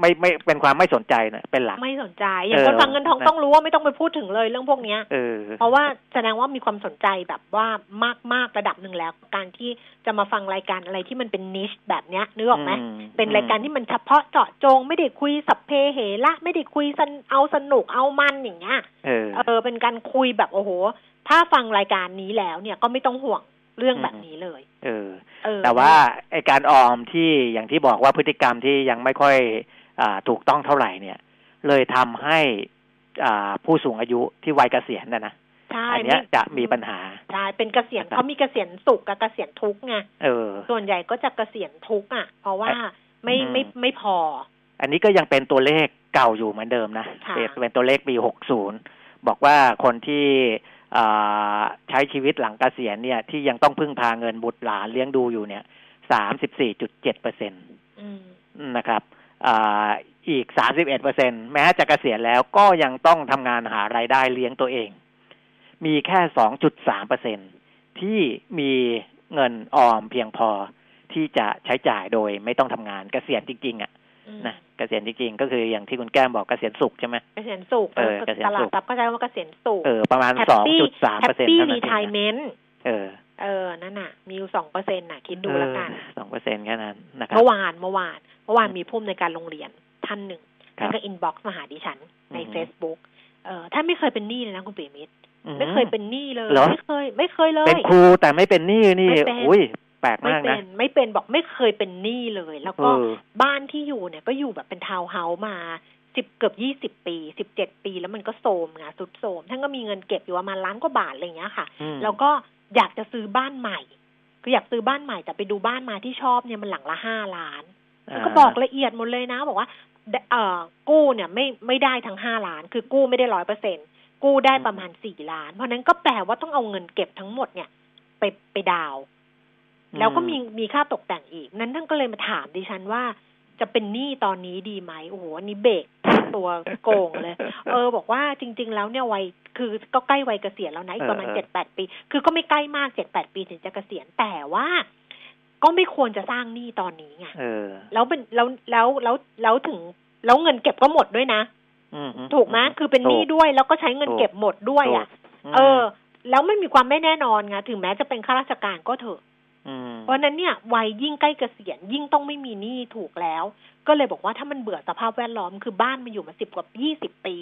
ไม่ไม่เป็นความไม่สนใจนะเป็นหลักไม่สนใจ อย่างเออคนฟังเงินทองนะต้องรู้ว่าไม่ต้องไปพูดถึงเลยเรื่องพวกเนี้ยเออเพราะว่าแสดงว่ามีความสนใจแบบว่ามากมากๆระดับหนึ่งแล้ว การที่จะมาฟังรายการอะไรที่มันเป็นนิชแบบเนี้ยนึกออกไหมอืมเป็นรายการที่มันเฉพาะเจาะจง ไม่ได้คุยสัพเพเหระไม่ได้คุยสนเอาสนุกเอามันอย่างเงี้ยเออเออเป็นการคุยแบบโอ้โห ถ้าฟังรายการนี้แล้วเนี่ยก็ไม่ต้องห่วงเรื่องแบบนี้เลยเออเออ แต่ว่าไอการออมที่อย่างที่บอกว่าพฤติกรรมที่ยังไม่ค่อยอ่าถูกต้องเท่าไหร่เนี่ย เลยทำให้อ่าผู้สูงอายุที่วัยเกษียณนะนะใช่อัเนี้ยไม่จะมีปัญหาใช่เป็นเกษียณนะครับเขามีเกษียณสุขกับเกษียณทุกข์ไงเออ ส่วนใหญ่ก็จะเกษียณทุกข์อะ เพราะว่าไม่อืมไม่ไม่พอ อันนี้ก็ยังเป็นตัวเลขเก่าอยู่เหมือนเดิมนะค่ะเป็นเป็นตัวเลขปี60บอกว่าคนที่อ่า ใช้ชีวิตหลังเกษียณเนี่ย ที่ยังต้องพึ่งพาเงินบุตรหลานเลี้ยงดูอยู่เนี่ย34.7เจ็ดเปอร์เซ็นตนะครับอ่าอีก31เปอร์เซ็นแม้จะเกษียณแล้วก็ยังต้องทำงานหารายได้เลี้ยงตัวเอง มีแค่2.3เปอร์เซ็นที่มีเงินออมเพียงพอที่จะใช้จ่ายโดยไม่ต้องทำงานเกษียณจริง ๆอะนะ เกษียณจริงๆ ก็คืออย่างที่คุณแก้มบอกเกษียณสุขใช่ไหมเกษียณสุขเออเกษียณตลาสุดขทรัพย์ก็ใช้ว่าเกษียณสุขเออประมาณแฮปสองปี้จุดสามแฮเปอปร์เซ็นต์ปี้เท่านั้รีนเอทายงเมนะนต์เออเออ นั่นน่ะ มีอยู่สองเปอร์เซ็นต์น่ะ คิดดูแล้วกันสองเปอร์เซ็นต์แค่นั้นนะครับเมื่อวานเมื่อวานเมื่อวานมีผู้อำนวยการโรงเรียนท่านหนึ่งครัท่านบก็อินบ็อกซ์มาหาดิฉันในอือฮึเฟซบุ๊กเออท่านไม่เคยเป็นหนี้เลยนะคุณปีมิตรอืไม่เคยเป็นหนี้เลยเหรอไม่เคย ไม่เคยเลย เป็นครูแต่ไม่เป็นหนี้นี่ไม่เป็นอุ้ยแปลกไม่มากเป็นะนไม่เป็นบอกไม่เคยเป็นหนี้เลย แล้วเอก็อบ้านที่อยู่เนี่ยก็อยู่แบบเป็นทาวน์เฮาส์มาสิบเกือบยี่สิบปีสิบเจ็ดปีแล้วมันก็โทรมไงสุดโทรมท่านก็มีเงินเก็บอยู่ประมาณล้านกว่าบาทอะไรอย่างเงี้ยค่ะอืมแล้วก็อยากจะซื้อบ้านใหม่คืออยากซื้อบ้านใหม่แต่ไปดูบ้านมาที่ชอบเนี่ยมันหลังละห้าล้านแล้วก็บอกละเอียดหมดเลยนะ บอกว่าเอ่อกู้เนี่ยไม่ไม่ได้ทั้งห้าล้าน คือกู้ไม่ได้ร้อยเปอร์เซ็นกู้ได้ประมาณสี่ล้าน เพราะนั้นก็แปลว่าต้องเอาเงินเก็บทั้งหมดเนี่ย ไปไปดาวน์ แล้วก็มีมีค่าตกแต่งอีก นั้นท่านก็เลยมาถามดิฉันว่าจะเป็นหนี้ตอนนี้ดีไหมโอ้โหอันนี้เบรกตัวโกงเลย เออ บอกว่าจริง ๆ แล้วเนี่ยวัยคือก็ใกล้วัยเกษียณแล้วนะอีกประมาณเออเจ็ดแปดปี คือก็ไม่ใกล้มากเจ็ดแปดปีถึงจะเกษียณแต่ว่าก็ไม่ควรจะสร้างหนี้ตอนนี้ไงเออแล้วเป็นแล้วแล้วแล้วแล้วถึงแล้วเงินเก็บก็หมดด้วยนะอืมถูกไหมคือเป็นหนี้ด้วยแล้วก็ใช้เงินเก็บหมดด้วย อะถูกเออ แล้วไม่มีความไม่แน่นอนไงถึงแม้จะเป็นข้าราชการก็เถอะม เพราะฉะนั้นเนี่ยวัยยิ่งใกล้เกษียณยิ่งต้องไม่มีหนี้ถูกแล้ว ก็เลยบอกว่าถ้ามันเบื่อสภาพแวดล้อมคือบ้านมันอยู่มาสิบกว่ายี่สิบปี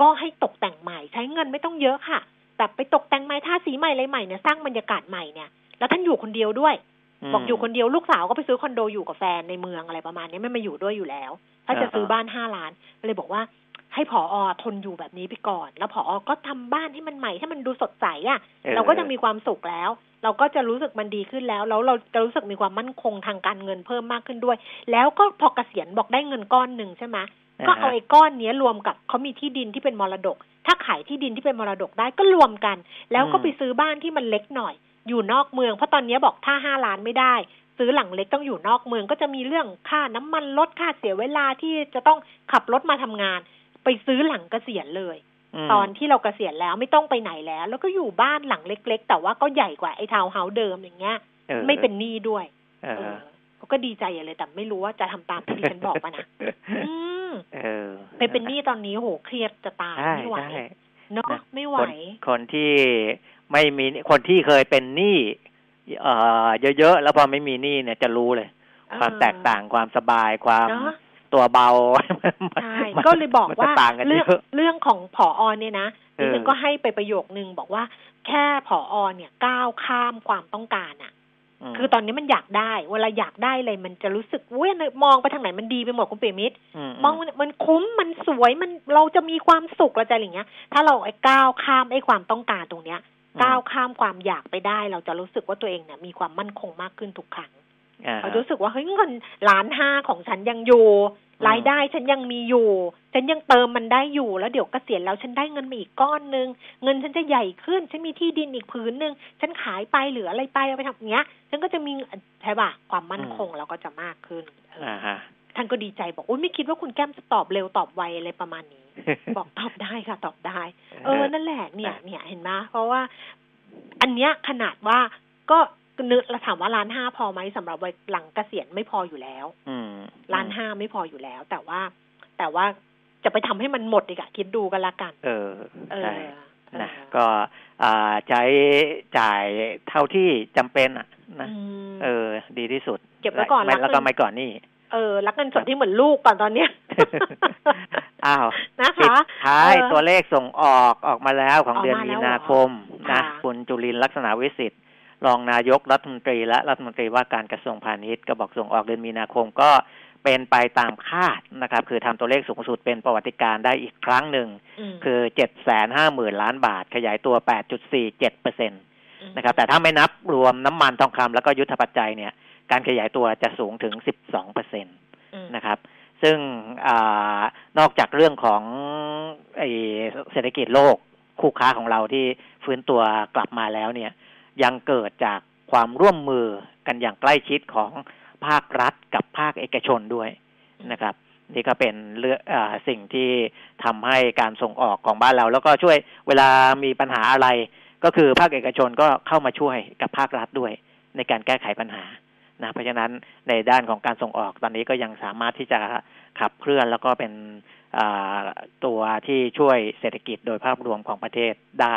ก็ให้ตกแต่งใหม่ใช้เงินไม่ต้องเยอะค่ะ แต่ไปตกแต่งใหม่ท่าสีใหม่อะไรใหม่เนี่ยสร้างบรรยากาศใหม่เนี่ยแล้วท่านอยู่คนเดียวด้วย บอกอยู่คนเดียวลูกสาวก็ไปซื้อคอนโดอยู่กับแฟนในเมืองอะไรประมาณนี้ไม่มาอยู่ด้วยอยู่แล้ว ถ้าจะซื้อบ้านห้าล้านก็เลยบอกว่า ให้ผออทนอยู่แบบนี้ไปก่อน แล้วผออก็ทำบ้านให้มันใหม่ให้มันดูสดใสอะ่ะออเราก็จะมีความสุขแล้ว เราก็จะรู้สึกมันดีขึ้นแล้ว แล้วเราจะรู้สึกมีความมั่นคงทางการเงินเพิ่มมากขึ้นด้วย แล้วก็พอเกษียณบอกได้เงินก้อนหนึ่งใช่ไหมก็เอาไอ้ก้อนเนี้ยรวมกับเขามีที่ดินที่เป็นมรดก ถ้าขายที่ดินที่เป็นมรดกได้ก็รวมกัน แล้วก็ไปซื้อบ้านที่มันเล็กหน่อย อยู่นอกเมือง เพราะตอนนี้บอกถ้าห้าล้านไม่ได้ ซื้อหลังเล็กต้องอยู่นอกเมือง ก็จะมีเรื่องค่าน้ำมันลดค่าเสียเวลาที่จะต้องขับรถมาทำงาน ไปซื้อหลังเกษียณเลยมตอนที่เราเกษียณแล้วไม่ต้องไปไหนแล้ว แล้วก็อยู่บ้านหลังเล็ก ๆ แต่ว่าก็ใหญ่กว่าไอ้ทาวน์เฮาส์เดิมอย่างเงี้ยออไม่เป็นหนี้ด้วยเอเอออเขาก็ดีใจใหญ่เลยแต่ไม่รู้ว่าจะทำตามที่ดิฉันบอกปะนะอืมเออไปเป็นหนี้ตอนนี้โหเครียดจะตายใช่ไม่ไหวใช่เนาะนะไม่ไหวคนคนที่ไม่มีคนที่เคยเป็นหนี้เอ่อเยอะๆแล้วพอไม่มีหนี้เนี่ยจะรู้เลย ความแตกต่างความสบายความเนาะ ตัวเบาใช่มันก็เลยบอกมันว่าจะต่างกันเรื่เยองอะเรื่องของผอเนี่ยนะเออดิฉันก็ให้ไปประโยคนึงบอกว่า แค่ผอเนี่ยก้าวข้ามความต้องการอะมคือตอนนี้มันอยากได้ เวลาอยากได้อะไรมันจะรู้สึกเว้ยมองไปทางไหนมันดีไปหมดคุณเปียมิตรมองมันมันคุ้มมันสวยมันเราจะมีความสุขเราจะอะไรอย่างเงี้ย ถ้าเราไอ้ก้าวข้ามไอ้ความต้องการตรงเนี้ยก้าวข้ามความอยากไปได้ เราจะรู้สึกว่าตัวเองเนี่ยมีความมั่นคงมากขึ้นทุกครั้งอ่า เรารู้สึกว่าเฮ้ยเงินล้านห้าของฉันยังอยู่อืมรายได้ฉันยังมีอยู่ ฉันยังเติมมันได้อยู่แล้วเดี๋ยวเกษียณแล้วฉันได้เงินมาอีกก้อนหนึ่งเงินฉันจะใหญ่ขึ้น ฉันมีที่ดินอีกผืนหนึ่งฉันขายไปหรืออะไรไปเอาไปทำอย่างเงี้ย ฉันก็จะมีใช่ป่ะความมั่นคงเราก็จะมากขึ้นเออออ่าฮะท่านก็ดีใจบอกอุ้ยไม่คิดว่าคุณแก้มจะตอบเร็วตอบไวอะไรประมาณนี้ บอกตอบได้ค่ะ ตอบได้ เออนั่นแหละเนี่ยเนี่ยเห็นไหมเพราะว่า อันเนี้ยขนาดว่าก็ นึกเราถามว่าล้านห้าพอไหมสำหรับวัยหลังเกษียณไม่พออยู่แล้ว อืมล้านห้าไม่พออยู่แล้ว แต่ว่า แต่ว่าจะไปทำให้มันหมดอีกอะคิดดูกันละกัน เออเออใช่เออนะก็อ่าใช้จ่ายเท่าที่จำเป็นอะนะอืมเออ ดีที่สุด เก็บไว้ก่อนไม่รักแล้วก็เงินไม่ก่อนนี่เออรักเงินสดที่เหมือนลูกก่อนตอนเนี้ยอ้าวนะปิดคะท้ายเออตัวเลขส่งออกออกมาแล้วของออกมาเดือนแล้วมีเหรอนาคมนะค่ะคุณจุลินทร์ลักษณะวิสิทธิ์ รองนายกรัฐมนตรี และรัฐมนตรีว่าการกระทรวงพาณิชย์ก็บอกส่งออกเดือนมีนาคมก็เป็นไปตามคาดนะครับ คือทำตัวเลขสูงสุดเป็นประวัติการณ์ได้อีกครั้งหนึ่งมคือเจ็ดแสนห้าหมื่นล้านบาท ขยายตัวแปดจุดสี่เจ็ดเปอร์เซ็นตมนะครับ แต่ถ้าไม่นับรวมน้ำมันทองคำแล้วก็ยุทธปัจจัยเนี่ย การขยายตัวจะสูงถึงสิบสองเปอร์เซ็นตอืมนะครับ ซึ่งอานอกจากเรื่องของไอเศรษฐกิจโลกคู่ค้าของเราที่ฟื้นตัวกลับมาแล้วเนี่ย ยังเกิดจากความร่วมมือกันอย่างใกล้ชิดของภาครัฐกับภาคเอกชนด้วยนะครับ นี่ก็เป็นเรื่องสิ่งที่ทำให้การส่งออกของบ้านเรา แล้วก็ช่วยเวลามีปัญหาอะไร ก็คือภาคเอกชนก็เข้ามาช่วยกับภาครัฐด้วย ในการแก้ไขปัญหานะเพราะฉะนั้นในด้านของการส่งออกตอนนี้ก็ยังสามารถที่จะขับเคลื่อนแล้วก็เป็นตัวที่ช่วยเศรษฐกิจโดยภาพรวมของประเทศได้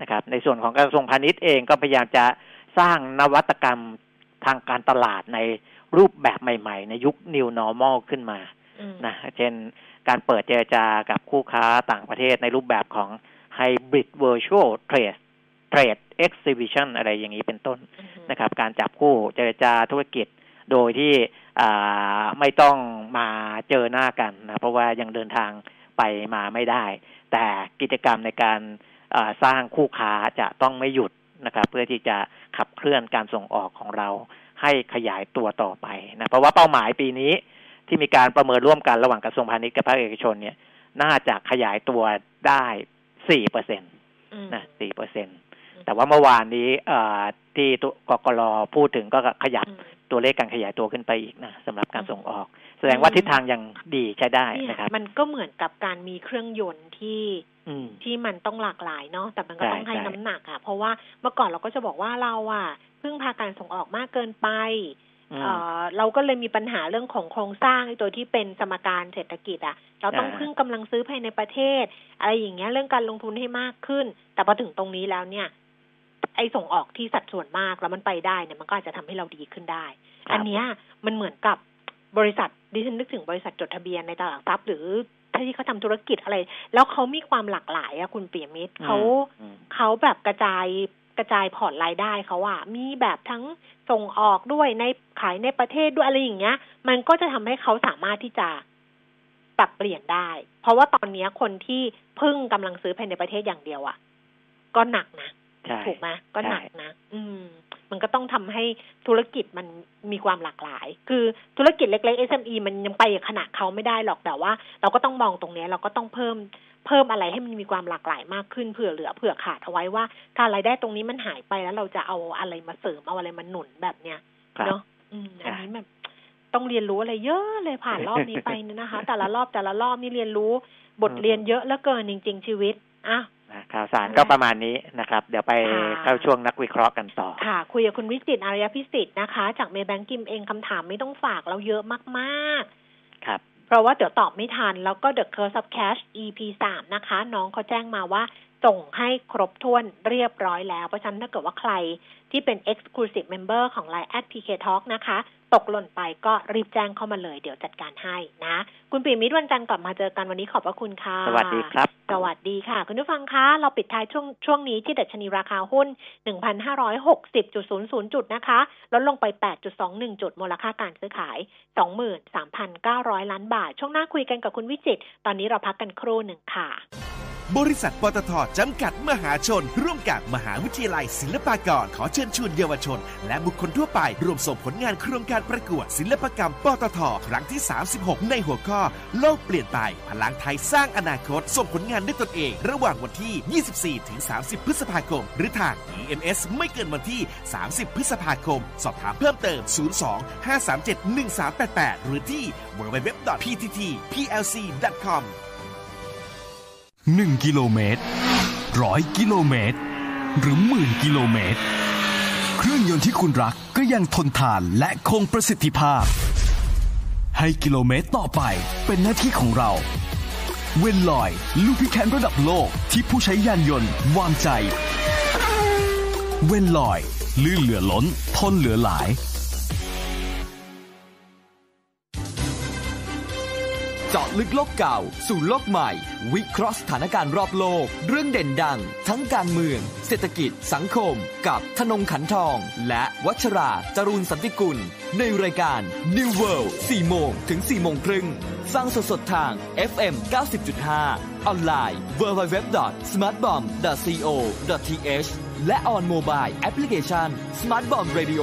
นะครับ ในส่วนของกระทรวงพาณิชย์เองก็พยายามจะสร้างนวัตกรรมทางการตลาดในรูปแบบใหม่ ๆ ในยุค New Normal ขึ้นมาอืมนะเช่นการเปิดเจรจากับคู่ค้าต่างประเทศในรูปแบบของ Hybrid Virtual Trade Trade Exhibition อะไรอย่างนี้เป็นต้นอืมนะครับ การจับคู่เจรจาธุรกิจโดยที่อ่าไม่ต้องมาเจอหน้ากันนะเพราะว่ายังเดินทางไปมาไม่ได้ แต่กิจกรรมในการอ่า สร้างคู่ค้าจะต้องไม่หยุดนะครับเพื่อที่จะขับเคลื่อนการส่งออกของเราให้ขยายตัวต่อไปนะเพราะว่าเป้าหมายปีนี้ที่มีการประเมินร่วมกันระหว่างกระทรวงพาณิชย์กับภาคเอกชนเนี่ย น่าจะขยายตัวได้สี่เปอร์เซ็นตอืมนะสี่เปอร์เซ็นแต่ว่าเมื่อวานนี้เอ่อที่ตัวกกรพูดถึงก็ขยับอืมตัวเลขการขยายตัวขึ้นไปอีกนะสำหรับการส่งออก แสดงว่าทิศทางยังดีใช้ได้เนี่ยนะครับ มันก็เหมือนกับการมีเครื่องยนต์ที่อืม ที่มันต้องหลากหลายเนาะแต่มันก็ใช่ต้องให้ใช่น้ำหนักอะเพราะว่าเมื่อก่อนเราก็จะบอกว่าเราอะพึ่งพาการส่งออกมากเกินไปอืมเอ่อเราก็เลยมีปัญหาเรื่องของโครงสร้างไอ้ตัวที่เป็นสมการเศรษฐกิจ อะ เราต้องอ่าพึ่งกำลังซื้อภายในประเทศ อะไรอย่างเงี้ยเรื่องการลงทุนให้มากขึ้น แต่พอถึงตรงนี้แล้วเนี่ย ไอ้ส่งออกที่สัดส่วนมากแล้วมันไปได้เนี่ยมันก็อาจจะทำให้เราดีขึ้นได้ครับอันเนี้ยมันเหมือนกับบริษัทดิฉันนึกถึงบริษัทจดทะเบียนในตลาดหลักทรัพย์หรือ ที่เขาทำธุรกิจอะไร แล้วเขามีความหลากหลายอะคุณเปียมิตรเขาอืมเขาแบบกระจายกระจายพอร์ตรายได้เขาอะมีแบบทั้งส่งออกด้วยในขายในประเทศด้วยอะไรอย่างเงี้ย มันก็จะทำให้เขาสามารถที่จะปรับเปลี่ยนได้ เพราะว่าตอนเนี้ยคนที่พึ่งกำลังซื้อภายในประเทศอย่างเดียวอะก็หนักนะใช่ถูกไหมก็หนักใช่นะ อืม มันก็ต้องทำให้ธุรกิจมันมีความหลากหลาย คือธุรกิจเล็กๆ SME มันยังไปขนาดเขาไม่ได้หรอกแต่ว่า เราก็ต้องมองตรงเนี้ยเราก็ต้องเพิ่มเพิ่มอะไรให้มันมีความหลากหลายมากขึ้นเผื่อเหลือเผื่อขาดเอาไว้ว่า ถ้ารายได้ตรงนี้มันหายไปแล้วเราจะเอาอะไรมาเสริมเอาอะไรมาหนุนแบบเนี้ยครับเนาะอืมอันนี้แบบต้องเรียนรู้อะไรเยอะเลยผ่านรอบนี้ไปเนี่ยนะคะ แต่ละรอบแต่ละรอบนี่เรียนรู้บทเรียนเยอะเหลือเกินจริง ๆ ชีวิตอะนะ ข่าวสารก็ประมาณนี้นะครับ เดี๋ยวไปค่ะเข้าช่วงนักวิเคราะห์กันต่อ ค่ะ คุยกับคุณวิจิตรอารยพิสิทธิ์นะคะ จากเมย์แบงกิมเองคำถามไม่ต้องฝากเราเยอะมากครับๆเพราะว่าเดี๋ยวตอบไม่ทัน แล้วก็ The Curse of Cash EP สามนะคะ น้องเขาแจ้งมาว่าส่งให้ครบถ้วนเรียบร้อยแล้ว เพราะฉะนั้นถ้าเกิดว่าใครที่เป็น Exclusive Member ของ Line at PK Talk นะคะ ตกหล่นไปก็รีบแจ้งเข้ามาเลย เดี๋ยวจัดการให้นะ คุณปีมิตรวันจันทร์กลับมาเจอกันวันนี้ขอบพระคุณค่ะ สวัสดีครับ สวัสดีค่ะ คุณผู้ฟังคะเราปิดท้ายช่วงช่วงนี้ที่ดัชนีราคาหุ้น 1,560.00 จุดนะคะลดลงไป 8.21 จุด มูลค่าการซื้อขาย 23,900 ล้านบาท ช่วงหน้าคุยกันกับคุณวิจิตรตอนนี้เราพักกันครู่หนึ่งค่ะ บริษัทปตทจำกัดมหาชน ร่วมกับมหาวิทยาลัยศิลปากร ขอเชิญชวนเยาวชน และบุคคลทั่วไป ร่วมส่งผลงานโครงการประกวด ศิลปกรรมปตทครั้งที่ 36 ในหัวข้อ โลกเปลี่ยนไป พลังไทยสร้างอนาคต ส่งผลงานด้วยตนเอง ระหว่างวันที่ 24 ถึง 30 พฤษภาคม หรือทาง EMS ไม่เกินวันที่ 30 พฤษภาคม สอบถามเพิ่มเติม 02 537 1388 หรือที่ www.pttplc.com 1 กิโลเมตรร้อยกิโลเมตร หรือหมื่นกิโลเมตร เครื่องยนต์ที่คุณรักก็ยังทนทานและคงประสิทธิภาพ ให้กิโลเมตรต่อไปเป็นหน้าที่ของเรา เวนลอย ลูกพิแคนระดับโลกที่ผู้ใช้ยานยนต์วางใจ เวนลอย ลื่นเหลือล้น ทนเหลือหลาย เจาะลึกโลกเก่า สู่โลกใหม่ วิเคราะห์สถานการณ์รอบโลก เรื่องเด่นดัง ทั้งการเมือง เศรษฐกิจ สังคม กับธนงขันทอง และวัชรา จรูนสันติกุล ในรายการ New World 4 โมงถึง 4 โมงครึ่งฟังสดๆทาง FM 90.5 ออนไลน์ www.smartbomb.co.th และ on mobile application Smart Bomb Radio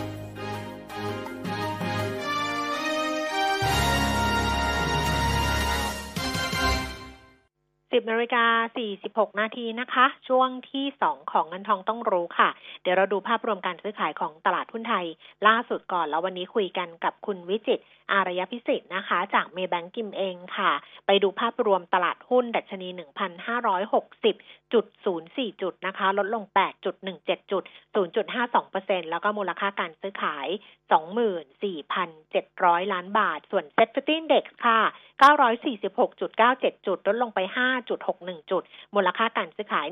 10นาฬิกา46 นาทีนะคะ ช่วงที่สองของเงินทองต้องรู้ค่ะ เดี๋ยวเราดูภาพรวมการซื้อขายของตลาดหุ้นไทย ล่าสุดก่อนแล้ววันนี้คุยกันกับคุณวิจิต อารยพิสิทธิ์นะคะ จากเมแบงกิมเองค่ะ ไปดูภาพรวมตลาดหุ้นดัชนี 1,560จุด04 จุดนะคะ ลดลง 8.17 จุด 0.52%แล้วก็มูลค่าการซื้อขาย 24,700 ล้านบาท ส่วน Set 50 Index ค่ะ 946.97 จุด ลดลงไป 5.61 จุด มูลค่าการซื้อขาย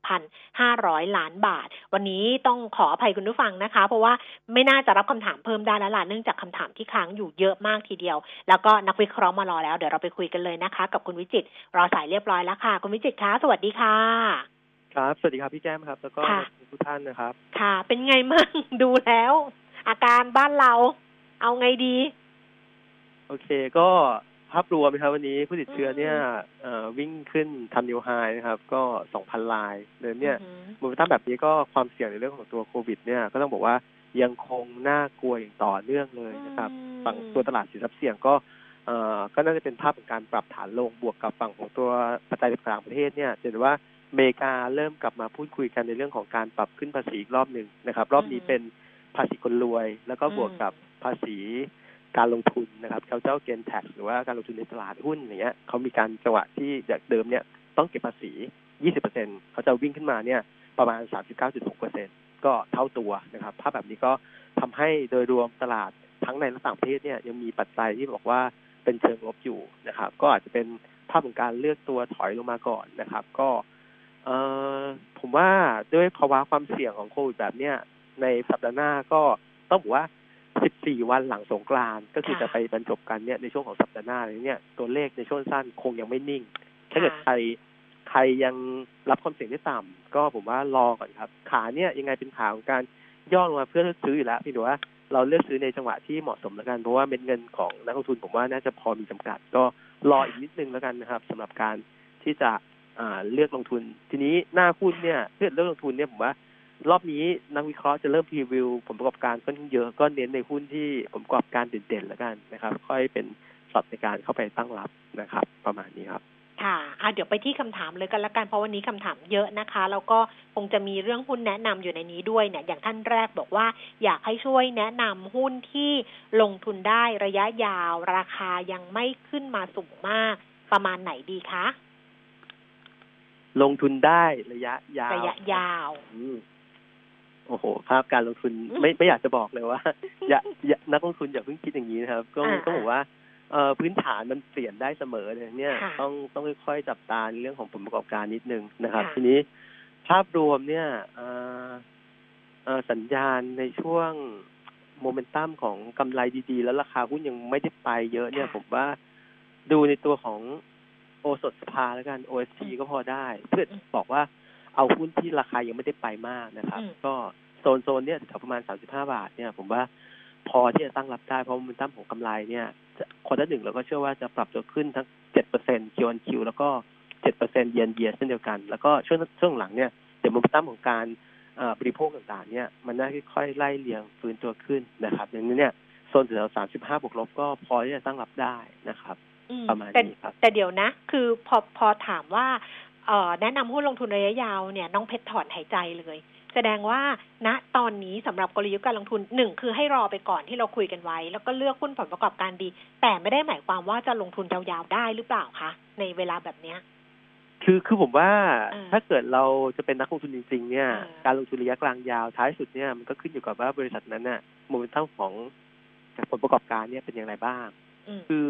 11,500 ล้านบาท วันนี้ต้องขออภัยคุณผู้ฟังนะคะ เพราะว่าไม่น่าจะรับคำถามเพิ่มได้แล้วล่ะเนื่องจากคำถามที่ค้างอยู่เยอะมากทีเดียว แล้วก็นักวิเคราะห์มารอแล้ว เดี๋ยวเราไปคุยกันเลยนะคะ กับคุณวิจิตรรอสายเรียบร้อยแล้วค่ะ คุณวิจิตรคะสวัสดีค่ะ ครับ สวัสดีครับพี่แก้มครับ แล้วก็ค่ะทุกท่านนะครับ ค่ะ เป็นไงมั่งดูแล้ว อาการบ้านเราเอาไงดี โอเค ก็ภาพรวมนะครับวันนี้ผู้ติดเชื้อเนี่ยเอ่อวิ่งขึ้นทำนิวไฮนะครับ ก็2,000ลายเดิมเนี่ยอือหือโมเมนตัมแบบนี้ก็ความเสี่ยงในเรื่องของตัวโควิด เนี่ยก็ต้องบอกว่า ยังคงน่ากลัวอย่างต่อเนื่องเลยนะครับ ฝั่งตัวตลาดสินทรัพย์เสี่ยงก็เอ่อก็น่าจะเป็นภาพของการปรับฐานลงบวกกับฝั่งของตัวปัจจัยต่างประเทศเนี่ยจะเห็นว่าอเมริกาเริ่มกลับมาพูดคุยกันในเรื่องของการปรับขึ้นภาษีอีกรอบหนึ่งนะครับ รอบนี้เป็นภาษีคนรวย แล้วก็บวกกับภาษีการลงทุนนะครับเขาเจ้าเกนแท็กหรือว่าการลงทุนในตลาดหุ้นอย่างเงี้ยเขามีการจังหวะที่จากเดิมเนี่ยต้องเก็บภาษี 20%เขาจะวิ่งขึ้นมาเนี่ยประมาณ 39.6% ก็เท่าตัวนะครับ ภาพแบบนี้ก็ทำให้โดยรวมตลาดทั้งในและต่างประเทศเนี่ยยังมีปัจจัยที่บอกว่าเป็นเชิงลบอยู่นะครับ ก็อาจจะเป็นภาพของการเลือกตัวถอยลงมาก่อนนะครับ ก็เออผมว่าด้วยภาวะความเสี่ยงของโควิดแบบเนี้ยในสัปดาห์หน้าก็ต้องบอกว่า 14 วันหลังสงกรานก็คือจะไปบรรจบกันเนี่ยในช่วงของสัปดาห์หน้าเนี่ยตัวเลขในช่วงสั้นคงยังไม่นิ่ง ถ้าเกิดใคร ใครยังรับความเสี่ยงได้ต่ำก็ผมว่ารอก่อนครับ ขาเนี่ยยังไงเป็นขาของการย่อลงมาเพื่อซื้ออยู่แล้วพี่ดูว่าเราเลือกซื้อในจังหวะที่เหมาะสมแล้วกัน เพราะว่าเม็ดเงินของนักลงทุนผมว่าน่าจะพอมีจำกัด ก็รออีกนิดนึงแล้วกันนะครับสำหรับการที่จะเลือกลงทุน ทีนี้หน้าหุ้นเนี่ยเลือกเลือกลงทุนเนี่ยผมว่ารอบนี้นักวิเคราะห์จะเริ่มพรีวิวผลประกอบการค่อนข้างเยอะก็เน้นในหุ้นที่ผลประกอบการเด่นๆแล้วกันนะครับ ค่อยเป็นช็อตในการเข้าไปตั้งรับนะครับ ประมาณนี้ครับ ค่ะอะเดี๋ยวไปที่คำถามเลยกันละกันเพราะวันนี้คำถามเยอะนะคะ แล้วก็คงจะมีเรื่องหุ้นแนะนำอยู่ในนี้ด้วยเนี่ย อย่างท่านแรกบอกว่า อยากให้ช่วยแนะนำหุ้นที่ลงทุนได้ระยะยาว ราคายังไม่ขึ้นมาสูงมาก ประมาณไหนดีคะ ลงทุนได้ระยะยาว ระยะยาวอืมโอ้โห ภาพการลงทุนไม่ไม่อยากจะบอกเลยว่าอย่าอย่านักลงทุนอย่าเพิ่งคิดอย่างนี้นะครับ ก็อ่าต้องบอกว่า เอ่อพื้นฐานมันเปลี่ยนได้เสมอเลยเนี่ย ค่ะ ต้องต้องค่อยๆจับตาในเรื่องของผลประกอบการนิดนึงนะครับ ค่ะ ทีนี้ภาพรวมเนี่ยเอ่อเอ่อสัญญาณในช่วงโมเมนตัมของกำไรดีๆ แล้วราคาหุ้นยังไม่ได้ไปเยอะเนี่ย ผมว่าดูในตัวของโอสถสภาแล้วกัน OST ก็พอได้ เพื่อบอกว่าเอาหุ้นที่ราคายังไม่ได้ไปมากนะครับ อืม ก็โซนโซนเนี่ยแถวประมาณ 35 บาทเนี่ย ผมว่าพอที่จะตั้งรับได้เพราะโมเมนตัมของกำไรเนี่ย คนละหนึ่งเราก็เชื่อว่าจะปรับตัวขึ้นทั้ง7% Q on Q แล้วก็7%เยนเยียเช่นเดียวกัน แล้วก็ช่วงช่วงหลังเนี่ยเดี๋ยวโมเมนตัมของการเอ่อบริโภคต่างๆ เนี่ย มันน่าค่อยๆไล่เรียงฟื้นตัวขึ้นนะครับอย่างนี้เนี่ยโซนแถว35บวกลบก็พอที่จะตั้งรับได้นะครับอืมประมาณแต่นี้ครับ แต่เดี๋ยวนะ คือพอพอถามว่าเอ่อแนะนำหุ้นลงทุนระยะยาวเนี่ย น้องเพชรถอนหายใจเลย แสดงว่าณตอนนี้สำหรับกลยุทธ์การลงทุนหนึ่งคือให้รอไปก่อนที่เราคุยกันไว้ แล้วก็เลือกหุ้นผลประกอบการดี แต่ไม่ได้หมายความว่าจะลงทุนยาวๆได้หรือเปล่าคะในเวลาแบบเนี้ยคือคือผมว่าเออถ้าเกิดเราจะเป็นนักลงทุนจริงๆ เนี่ยเออการลงทุนระยะกลางยาวท้ายสุดเนี่ยมันก็ขึ้นอยู่กับว่าบริษัทนั้นน่ะโมเมนตัมของผลประกอบการเนี่ยเป็นอย่างไรบ้างอืมคือ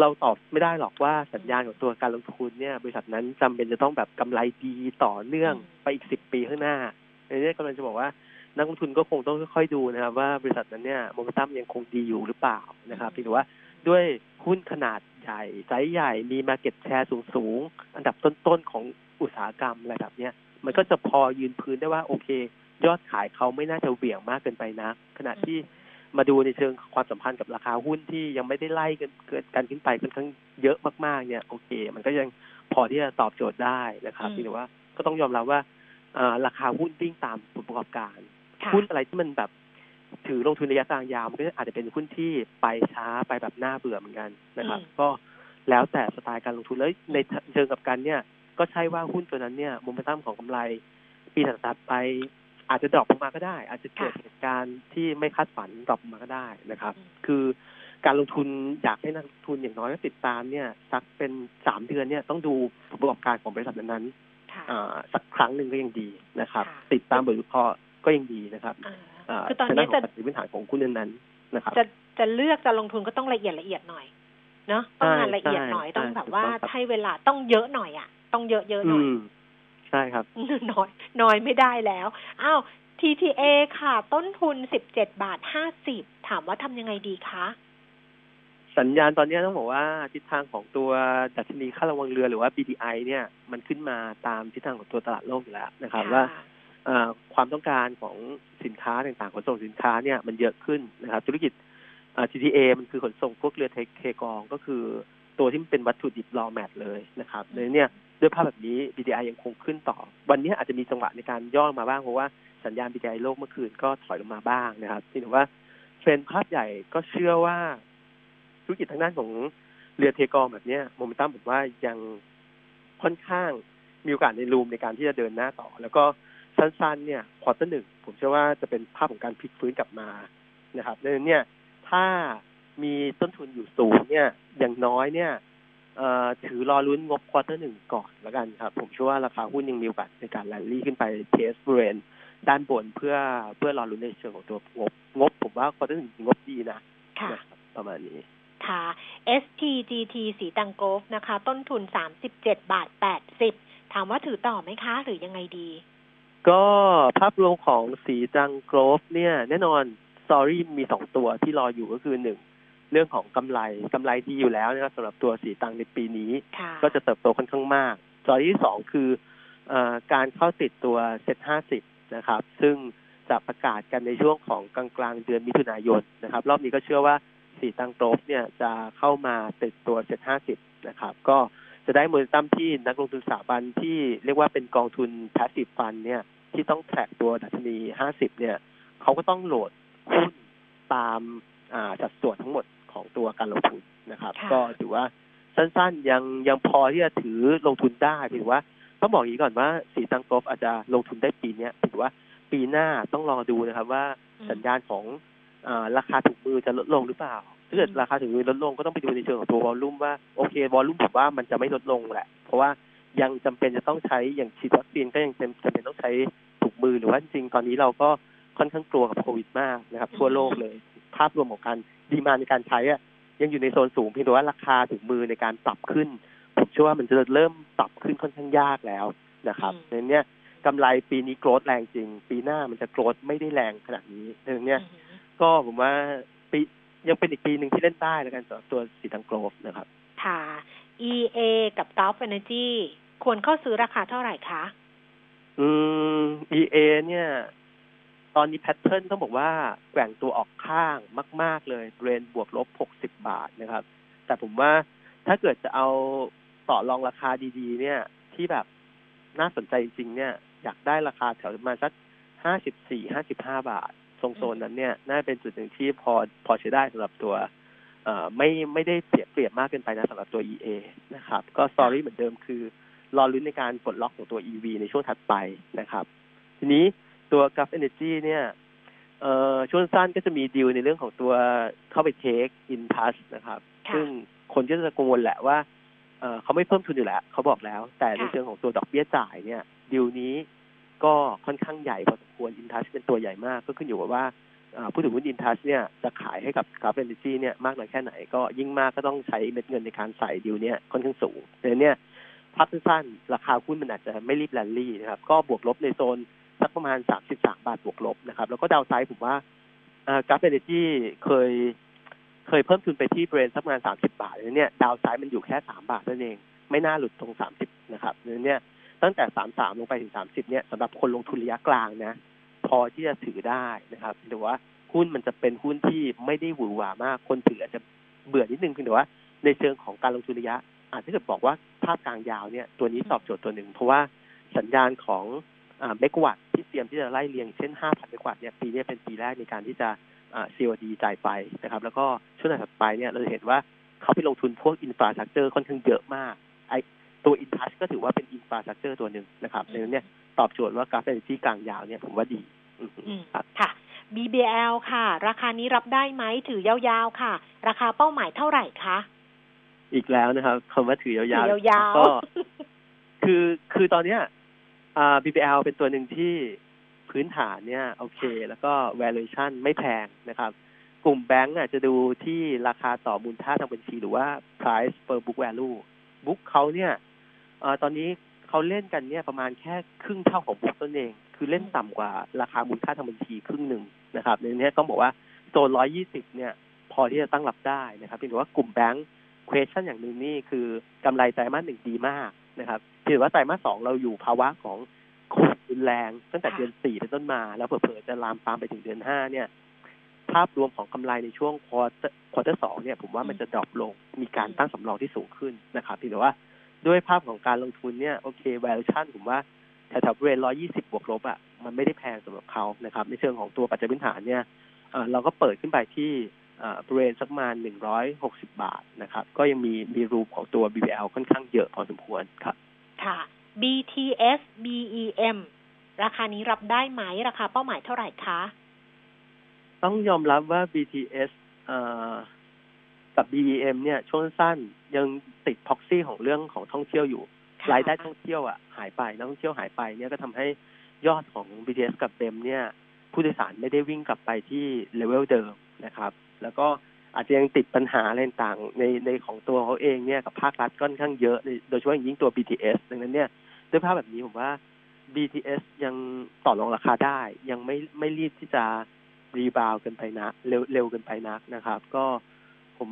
เราตอบไม่ได้หรอกว่าสัญญาณของตัวการลงทุนเนี่ย บริษัทนั้นจำเป็นจะต้องแบบกำไรดีต่อเนื่องอืมไปอีกสิบปีข้างหน้า ในนี้กำลังจะบอกว่านักลงทุนก็คงต้องค่อยๆดูนะครับ ว่าบริษัทนั้นเนี่ยโมเมนตัมยังคงดีอยู่หรือเปล่านะครับเพียงแต่ว่าด้วยหุ้นขนาดใหญ่ไซส์ใหญ่มี market share สูงๆ อันดับต้นๆ ของอุตสาหกรรมอะไรแบบเนี้ยมันก็จะพอยืนพื้นได้ว่าโอเค ยอดขายเขาไม่น่าจะเหวี่ยงมากเกินไปนักขณะที่มาดูในเชิงความสัมพันธ์กับราคาหุ้นที่ยังไม่ได้ไล่กันเกิดกันขึ้นไปค่อนข้างเยอะมากๆเนี่ยโอเค มันก็ยังพอที่จะตอบโจทย์ได้นะครับอืมเพียงแต่ว่าก็ต้องยอมรับว่าอ่า ราคาหุ้นวิ่งตามผลประกอบการค่ะหุ้นอะไรที่มันแบบถือลงทุนระยะกลางยาวมันก็อาจจะเป็นหุ้นที่ไปช้าไปแบบน่าเบื่อเหมือนกันนะครับอืมก็แล้วแต่สไตล์การลงทุนแล้วในเชิงกลับกันเนี่ยก็ใช่ว่าหุ้นตัวนั้นเนี่ยโมเมนตัมของกำไร ปีถัดๆไป อาจจะ drop ลงมาก็ได้ อาจจะเกิดเหตุการณ์ที่ไม่คาดฝัน drop ลงมาก็ได้นะครับ คือการลงทุนอยากให้นักลงทุนอย่างน้อยก็ติดตามเนี่ยสักเป็นสามเดือนเนี่ยต้องดูผลประกอบการของบริษัทนั้นๆ สักครั้งหนึ่งก็ยังดีนะครับ ติดตามบทวิเคราะห์ก็ยังดีนะครับคือตอนนี้จะพื้นฐานของหุ้นนั้นนะครับ จะจะเลือกจะลงทุนก็ต้องละเอียดละเอียดหน่อยเนาะต้องงานละเอียดหน่อยต้องแบบว่าให้เวลาต้องเยอะหน่อยอะ ต้องเยอะเยอะหน่อยใช่ครับน้อยน้อยไม่ได้แล้วอ้าว TTA ค่ะ ต้นทุนสิบเจ็ดบาทห้าสิบถามว่าทำยังไงดีคะ สัญญาณตอนนี้ต้องบอกว่าทิศทางของตัวดัชนีค่าระวังเรือหรือว่า BDI เนี่ยมันขึ้นมาตามทิศทางของตัวตลาดโลกอยู่แล้วนะครับว่าความต้องการของสินค้าต่างๆขนส่งสินค้าเนี่ยมันเยอะขึ้นนะครับ ธุรกิจ TTA มันคือขนส่งพวกเรือเทเคกองก็คือตัวที่มันเป็นวัตถุดิบรอแมทเลยนะครับในเนี่ยด้วยภาพแบบนี้ BDI ยังคงขึ้นต่อ วันนี้อาจจะมีจังหวะในการย่อมาบ้างเพราะว่าสัญญาณ BDI โลกเมื่อคืนก็ถอยลงมาบ้างนะครับที่ถือว่าเทรนภาพใหญ่ก็เชื่อว่า ธุรกิจทางด้านของเรือเทกองแบบนี้โมเมนตัมผมว่ายังค่อนข้างมีโอกาสใน room ในการที่จะเดินหน้าต่อ แล้วก็สั้นๆ เนี่ย quarter หนึ่งผมเชื่อว่าจะเป็นภาพของการพลิกฟื้นกลับมานะครับดังนั้นเนี่ยถ้ามีต้นทุนอยู่สูงเนี่ยอย่างน้อยเนี่ยถือรอลุ้นงบ quarter หนึ่งก่อนแล้วกันครับ ผมเชื่อว่าราคาหุ้นยังมีโอกาสในการแลนลี่ขึ้นไป test บริเวณด้านบนเพื่อเพื่อรอลุ้นในเชิงของตัวงบ งบผมว่า quarter หนึ่งงบดีนะ ค่ะ ประมาณนี้ ค่ะ STGT ศรีตรังโกลฟส์นะคะ ต้นทุนสามสิบเจ็ดบาทแปดสิบถามว่าถือต่อไหมคะ หรือยังไงดี ก็ภาพรวมของศรีตรังโกลฟส์เนี่ย แน่นอน story มีสองตัวที่รออยู่ก็คือหนึ่งเรื่องของกำไรกำไรดีอยู่แล้วนะครับสำหรับตัวศรีตรังในปีนี้ ก็จะเติบโตค่อนข้างมาก story ที่สองคืออการเข้าติดตัวเซ็ตห้าสิบนะครับ ซึ่งจะประกาศกันในช่วงของกลางกลางเดือนมิถุนายนนะครับ รอบนี้ก็เชื่อว่า สีตังโกรฟเนี่ยจะเข้ามาติดตัวเซ็ตห้าสิบนะครับ ก็จะได้มือตั้มที่นักลงทุนสถาบันที่เรียกว่าเป็นกองทุน passive fund เนี่ยที่ต้องแทร็กตัวดัชนีห้าสิบเนี่ยเขาก็ต้องโหลดหุ้นตามสัดส่วนทั้งหมดของตัวการลงทุนนะครับ ก็ถือว่าสั้นๆยังยังพอที่จะถือลงทุนได้ถือว่าต้องบอกอย่างนี้ก่อนว่าสีตังกอฟอาจจะลงทุนได้ปีนี้ถือว่าปีหน้าต้องรอดูนะครับว่าสัญญาณของอ ราคาถุงมือจะลดลงหรือเปล่าถ้าเกิดราคาถุงมือลดลงก็ต้องไปดูในเชิงของตัววอลลุ่มว่าโอเควอลลุ่มผมว่ามันจะไม่ลดลงแหละ เพราะว่ายังจำเป็นจะต้องใช้อย่างฉีดวัคซีนก็ยังจำเป็นต้องใช้ถุงมือหรือว่าจริงตอนนี้เราก็ค่อนข้างกลัวกับโควิดมากนะครับ ทั่วโลกเลย ภาพรวมของการดีมาในการใช้อะยังอยู่ในโซนสูงเพียงแต่ว่าราคาถุงมือในการปรับขึ้นผมเชื่อว่ามันจะเริ่มปรับขึ้นค่อนข้างยากแล้วนะครับในนี้กำไรปีนี้โกรดแรงจริง ปีหน้ามันจะโกรดไม่ได้แรงขนาดนี้ในนี้ ก็ผมว่าปียังเป็นอีกปีหนึ่งที่เล่นได้แล้วกันสำหรับตัวสีทังโกรดนะครับ ค่ะ EA กับ Gulf Energy ควรเข้าซื้อราคาเท่าไหร่คะ อืม EA เนี่ย ตอนนี้แพทเทิร์นต้องบอกว่าแกว่งตัวออกข้างมาก ๆ เลยเรนบวกลบหกสิบบาทนะครับ แต่ผมว่าถ้าเกิดจะเอาต่อรองราคาดีๆ เนี่ย ที่แบบน่าสนใจจริงๆเนี่ย อยากได้ราคาแถวประมาณสักห้าสิบสี่ห้าสิบห้าบาทตรงโซนนั้นเนี่ยน่าเป็นจุดหนึ่งที่พอพอใช้ได้สำหรับตัวเอ่อไม่ไม่ได้เสียเปรียบมากเกินไปนะสำหรับตัว EA นะครับ ก็ story เหมือนเดิมคือ รอลุ้นในการปลดล็อกของตัว EV ในช่วงถัดไปนะครับ ทีนี้ตัว g ัฟเอเนจีเนี่ยเอ่อช่วงสั้นก็จะมีดีลในเรื่องของตัวเข้าไป take อินทัชนะครับ ซึ่งคนก็จะกังวลแหละว่าเอเขาไม่เพิ่มทุนอยู่แล้ว เขาบอกแล้ว แต่ในเชิงของตัวดอกเบี้ยจ่ายเนี่ยดีลนี้ ก็ค่อนข้างใหญ่พอสมควรอินทัชเป็นตัวใหญ่มากก็ขึ้นอยู่กับว่าผู้ถือหุ้นอินทัชเนี่ยจะขายให้กับ Gulf Energy เนี่ยมากน้อยแค่ไหนก็ยิ่งมากก็ต้องใช้เม็ดเงินในการใส่ดีลเนี่ยค่อนข้างสูงเนี่ยพักสั้นราคาหุ้นมันอาจจะไม่รีบแลนลี่นะครับ ก็บวกลบในโซนสักประมาณสามสิบสามบาทบวกลบนะครับ แล้วก็ downside ผมว่ากราฟเอเนจีเคย เคยเพิ่มทุนไปที่บริเวณสักประมาณสามสิบาทเนี่ยดาวไซด์มันอยู่แค่สามบาทนั่นเอง ไม่น่าหลุดตรงสามสิบนะครับเนี่ย ตั้งแต่สามสามลงไปถึงสามสิบเนี่ยสำหรับคนลงทุนระยะกลางนะ พอที่จะถือได้นะครับแต่ว่าหุ้นมันจะเป็นหุ้นที่ไม่ได้หวือหวามาก คนถืออาจจะเบื่อนิดนึงเพียงแต่ว่าในเชิงของการลงทุนระยะ อาจจะเกิดบอกว่าภาพกลางยาวเนี่ยตัวนี้ตอบโจทย์ตัวหนึ่ง เพราะว่าสัญญาณของเมกะวัตที่เตรียมที่จะไล่เรียงเช่น 5,000 เมกะวัตเนี่ยปีนี้เป็นปีแรกในการที่จะ COD จ่ายไฟนะครับ แล้วก็ช่วงถัดไปเนี่ยเราจะเห็นว่าเขาไปลงทุนพวก infrastructure ค่อนข้างเยอะมากไอ ตัวอินทัชก็ถือว่าเป็น infrastructure ตัวหนึ่งนะครับดังนั้นเนี่ยตอบโจทย์ว่า Gulf Energy กลางยาวเนี่ยผมว่าดีค่ะ BBL ค่ะ ราคานี้รับได้ไหมถือยาวๆค่ะ ราคาเป้าหมายเท่าไหร่คะอีกแล้วนะครับคำว่าถือยาวถือยาวๆก็คือคือตอนเนี้ยอ่า BBL เป็นตัวหนึ่งที่พื้นฐานเนี่ย โอเค แล้วก็ valuation ไม่แพงนะครับ กลุ่มแบงก์อะจะดูที่ราคาต่อมูลค่าทางบัญชีหรือว่า price per book value บุ๊กเขาเนี่ย เออตอนนี้เขาเล่นกันเนี่ยประมาณแค่ครึ่งเท่าของบุ๊กตัวเอง คือเล่นต่ำกว่าราคามูลค่าทางบัญชีครึ่งหนึ่งนะครับในนี้ต้องบอกว่าโซนร้อยยี่สิบเนี่ย พอที่จะตั้งรับได้นะครับเพียงแต่ว่ากลุ่มแบงก์ question อย่างหนึ่งนี่คือกำไรไตรมาสหนึ่งดีมากนะครับเพียงแต่ว่าไตรมาสสองเราอยู่ภาวะของโควิดรุนแรงตั้งแต่เดือนสี่เป็นต้นมา แล้วเผลอๆจะลามปามไปถึงเดือนห้าเนี่ย ภาพรวมของกำไรในช่วง quarter สองเนี่ย ผมว่ามันจะ drop ลง มีการตั้งสำรองที่สูงขึ้นนะครับเพียงแต่ว่า ด้วยภาพของการลงทุนเนี่ยโอเค valuation ผมว่าแถวๆบริเวณร้อยยี่สิบบวกลบอะมันไม่ได้แพงสำหรับเขานะครับ ในเชิงของตัวปัจจัยพื้นฐานเนี่ยเอ่อเราก็เปิดขึ้นไปที่เอ่อบริเวณสักประมาณหนึ่งร้อยหกสิบาทนะครับ ก็ยังมีมีรูปของตัว BBL ค่อนข้างเยอะพอสมควรครับ ค่ะ BTS BEM ราคานี้รับได้ไหมราคาเป้าหมายเท่าไหร่คะ ต้องยอมรับว่า BTS เอ่อ กับ BEM เนี่ยช่วงสั้นยังติดพ็อกซี่ของเรื่องของท่องเที่ยวอยู่ค่ะรายได้ท่องเที่ยวอะหายไปนักท่องเที่ยวหายไปเนี่ยก็ทำให้ยอดของ BTS กับ BEM เนี่ย ผู้โดยสารไม่ได้วิ่งกลับไปที่เลเวลเดิมนะครับ แล้วก็อาจจะยังติดปัญหาอะไรต่างๆในในของตัวเขาเองเนี่ยกับภาครัฐค่อนข้างเยอะในโดยเฉพาะอย่างยิ่งตัว BTS ดังนั้นเนี่ยด้วยภาพแบบนี้ผมว่า BTS ยังต่อรองราคาได้ ยังไม่ไม่รีบที่จะรีบาวกันไปนะเร็วเร็วเกันไปนักนะครับ ก็ ผม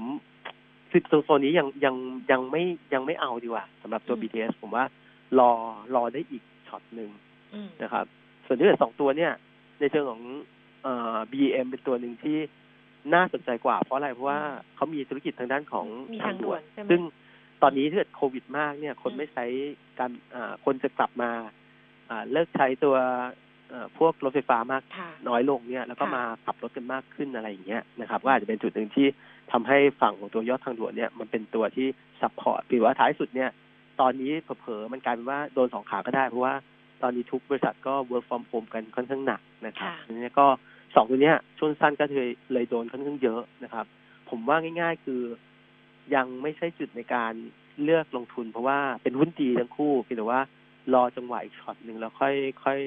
คือโซนนี้ยังยังยังไม่ยังไม่เอาดีกว่าสำหรับตัวอืม BTS ผมว่ารอรอได้อีกช็อตหนึ่งอืมนะครับ ส่วนที่เหลือสองตัวเนี่ย ในเชิงของเอ่อ BM เป็นตัวหนึ่งที่น่าสนใจกว่าเพราะอะไรเพราะว่าเขามีธุรกิจทางด้านของมีทางด่วนใช่ไหมซึ่งตอนนี้ถ้าเกิดโควิดมากเนี่ย คนอืมไม่ใช้การอ่าคนจะกลับมาอ่าเลิกใช้ตัวเอ่อ พวกรถไฟฟ้ามากค่ะน้อยลงเนี่ยแล้วก็ค่ะมาขับรถกันมากขึ้นอะไรอย่างเงี้ยนะครับก็อาจจะเป็นจุดหนึ่งที่ทำให้ฝั่งของตัวยอดทางด่วนเนี่ยมันเป็นตัวที่support หรือว่าท้ายสุดเนี่ย ตอนนี้เผลอๆมันกลายเป็นว่าโดนสองขาก็ได้ เพราะว่าตอนนี้ทุกบริษัทก็ work from home กันค่อนข้างหนักนะครับค่ะอันนี้ก็สองตัวเนี้ยช่วงสั้นก็เลยเลยโดนค่อนข้างเยอะนะครับ ผมว่าง่าย ๆ คือยังไม่ใช่จุดในการเลือกลงทุน เพราะว่าเป็นหุ้นดีทั้งคู่เพียงแต่ว่า รอจังหวะอีกช็อตหนึ่งแล้วค่อยค่อย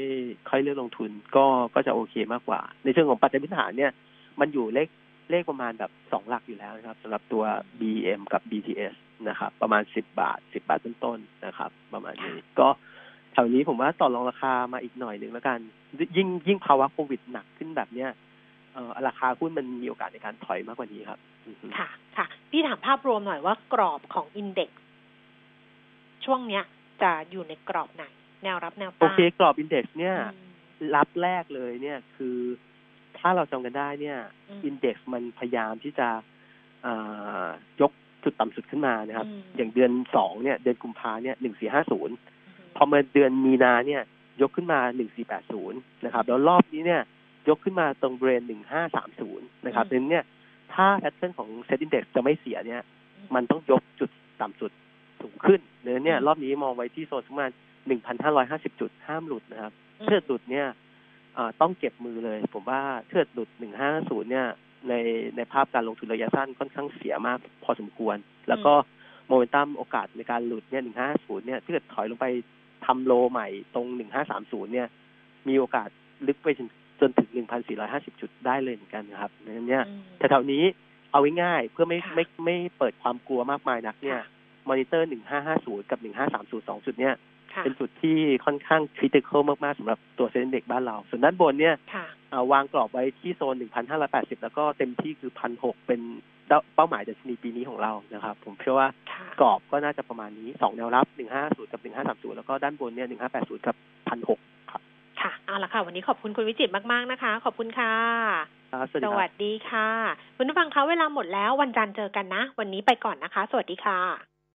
ค่อยเลือกลงทุนก็ก็จะโอเคมากกว่า ในเชิงของปัจจัยพื้นฐานเนี่ย มันอยู่เลขเลขประมาณแบบสองหลักอยู่แล้วนะครับสำหรับตัว BM กับ BTS นะครับ ประมาณสิบบาทสิบาทต้นๆนะครับ ประมาณนี้ก็แถวนี้ผมว่าต่อรองราคามาอีกหน่อยหนึ่งแล้วกัน ยิ่งยิ่งภาวะโควิดหนักขึ้นแบบเนี้ยเอ่อราคาหุ้นมันมีโอกาสในการถอยมากกว่านี้ครับ ค่ะ ค่ะ พี่ถามภาพรวมหน่อยว่ากรอบของอินเด็กซ์ช่วงเนี้ย จะอยู่ในกรอบไหนแนวรับแนวโอต้านเคกรอบอินเด็กซ์เนี่ยอืมรับแรกเลยเนี่ยคือถ้าเราจำกันได้เนี่ยอืม index มันพยายามที่จะเอ่อยกจุดต่ำสุดขึ้นมานะครับอืมอย่างเดือนสองเนี่ย เดือนกุมภาเนี่ยหนึ่งสี่ห้าศูนย์พอมาเดือนมีนาเนี่ย ยกขึ้นมาหนึ่งสี่แปดศูนย์นะครับ แล้วรอบนี้เนี่ย ยกขึ้นมาตรงบริเวณหนึ่งห้าสามศูนย์นะครับอืมดังนั้นเนี่ย ถ้า pattern ของ SET Index จะไม่เสียเนี่ย มันต้องยกจุดต่ำสุด สูงขึ้นดังนั้นเนี่ยอืมรอบนี้มองไว้ที่โซนประมาณหนึ่งพันห้าร้อยห้าสิบจุดห้ามหลุดนะครับอืมถ้าเกิดหลุดเนี่ยเอ่อต้องเก็บมือเลย ผมว่าถ้าเกิดหลุดหนึ่งห้าศูนย์เนี่ยในในภาพการลงทุนระยะสั้นค่อนข้างเสียมากพอสมควร แล้วก็โมเมนตัมโอกาสในการหลุดเนี่ยหนึ่งห้าศูนย์เนี่ยถ้าเกิดถอยลงไปทำโลใหม่ตรงหนึ่งห้าสามศูนย์เนี่ย มีโอกาสลึกไปจนจนถึงหนึ่งพันสี่ร้อยห้าสิบจุดได้เลยเหมือนกันนะครับดังนั้นเนี่ยอืมแถวๆนี้เอาง่ายๆเพื่อไม่ค่ะไม่ไม่เปิดความกลัวมากมายนักเนี่ยค่ะ มอนิเตอร์หนึ่งห้าห้าศูนย์กับหนึ่งห้าสามศูนย์สองจุดเนี่ยค่ะเป็นจุดที่ค่อนข้างคริติคอลมาก ๆสำหรับตัวเซ็นเด็กบ้านเรา ส่วนด้านบนเนี่ยค่ะเอ่อวางกรอบไว้ที่โซน 1,580 แล้วก็เต็มที่คือ 1,600 เป็นเป้าหมายดัชนีปีนี้ของเรานะครับ ผมเชื่อว่าค่ะกรอบก็น่าจะประมาณนี้สองแนวรับ 150 กับ 1530 แล้วก็ด้านบนเนี่ย 1580 กับ 1,600 ครับ ค่ะ เอาละค่ะ วันนี้ขอบคุณคุณวิจิตรมาก ๆ นะคะ ขอบคุณค่ะครับสวัสสดีควัรับสดีค่ะ คุณผู้ฟังคะเวลาหมดแล้ววันจันทร์เจอกันนะ วันนี้ไปก่อนนะคะ สวัสดีค่ะ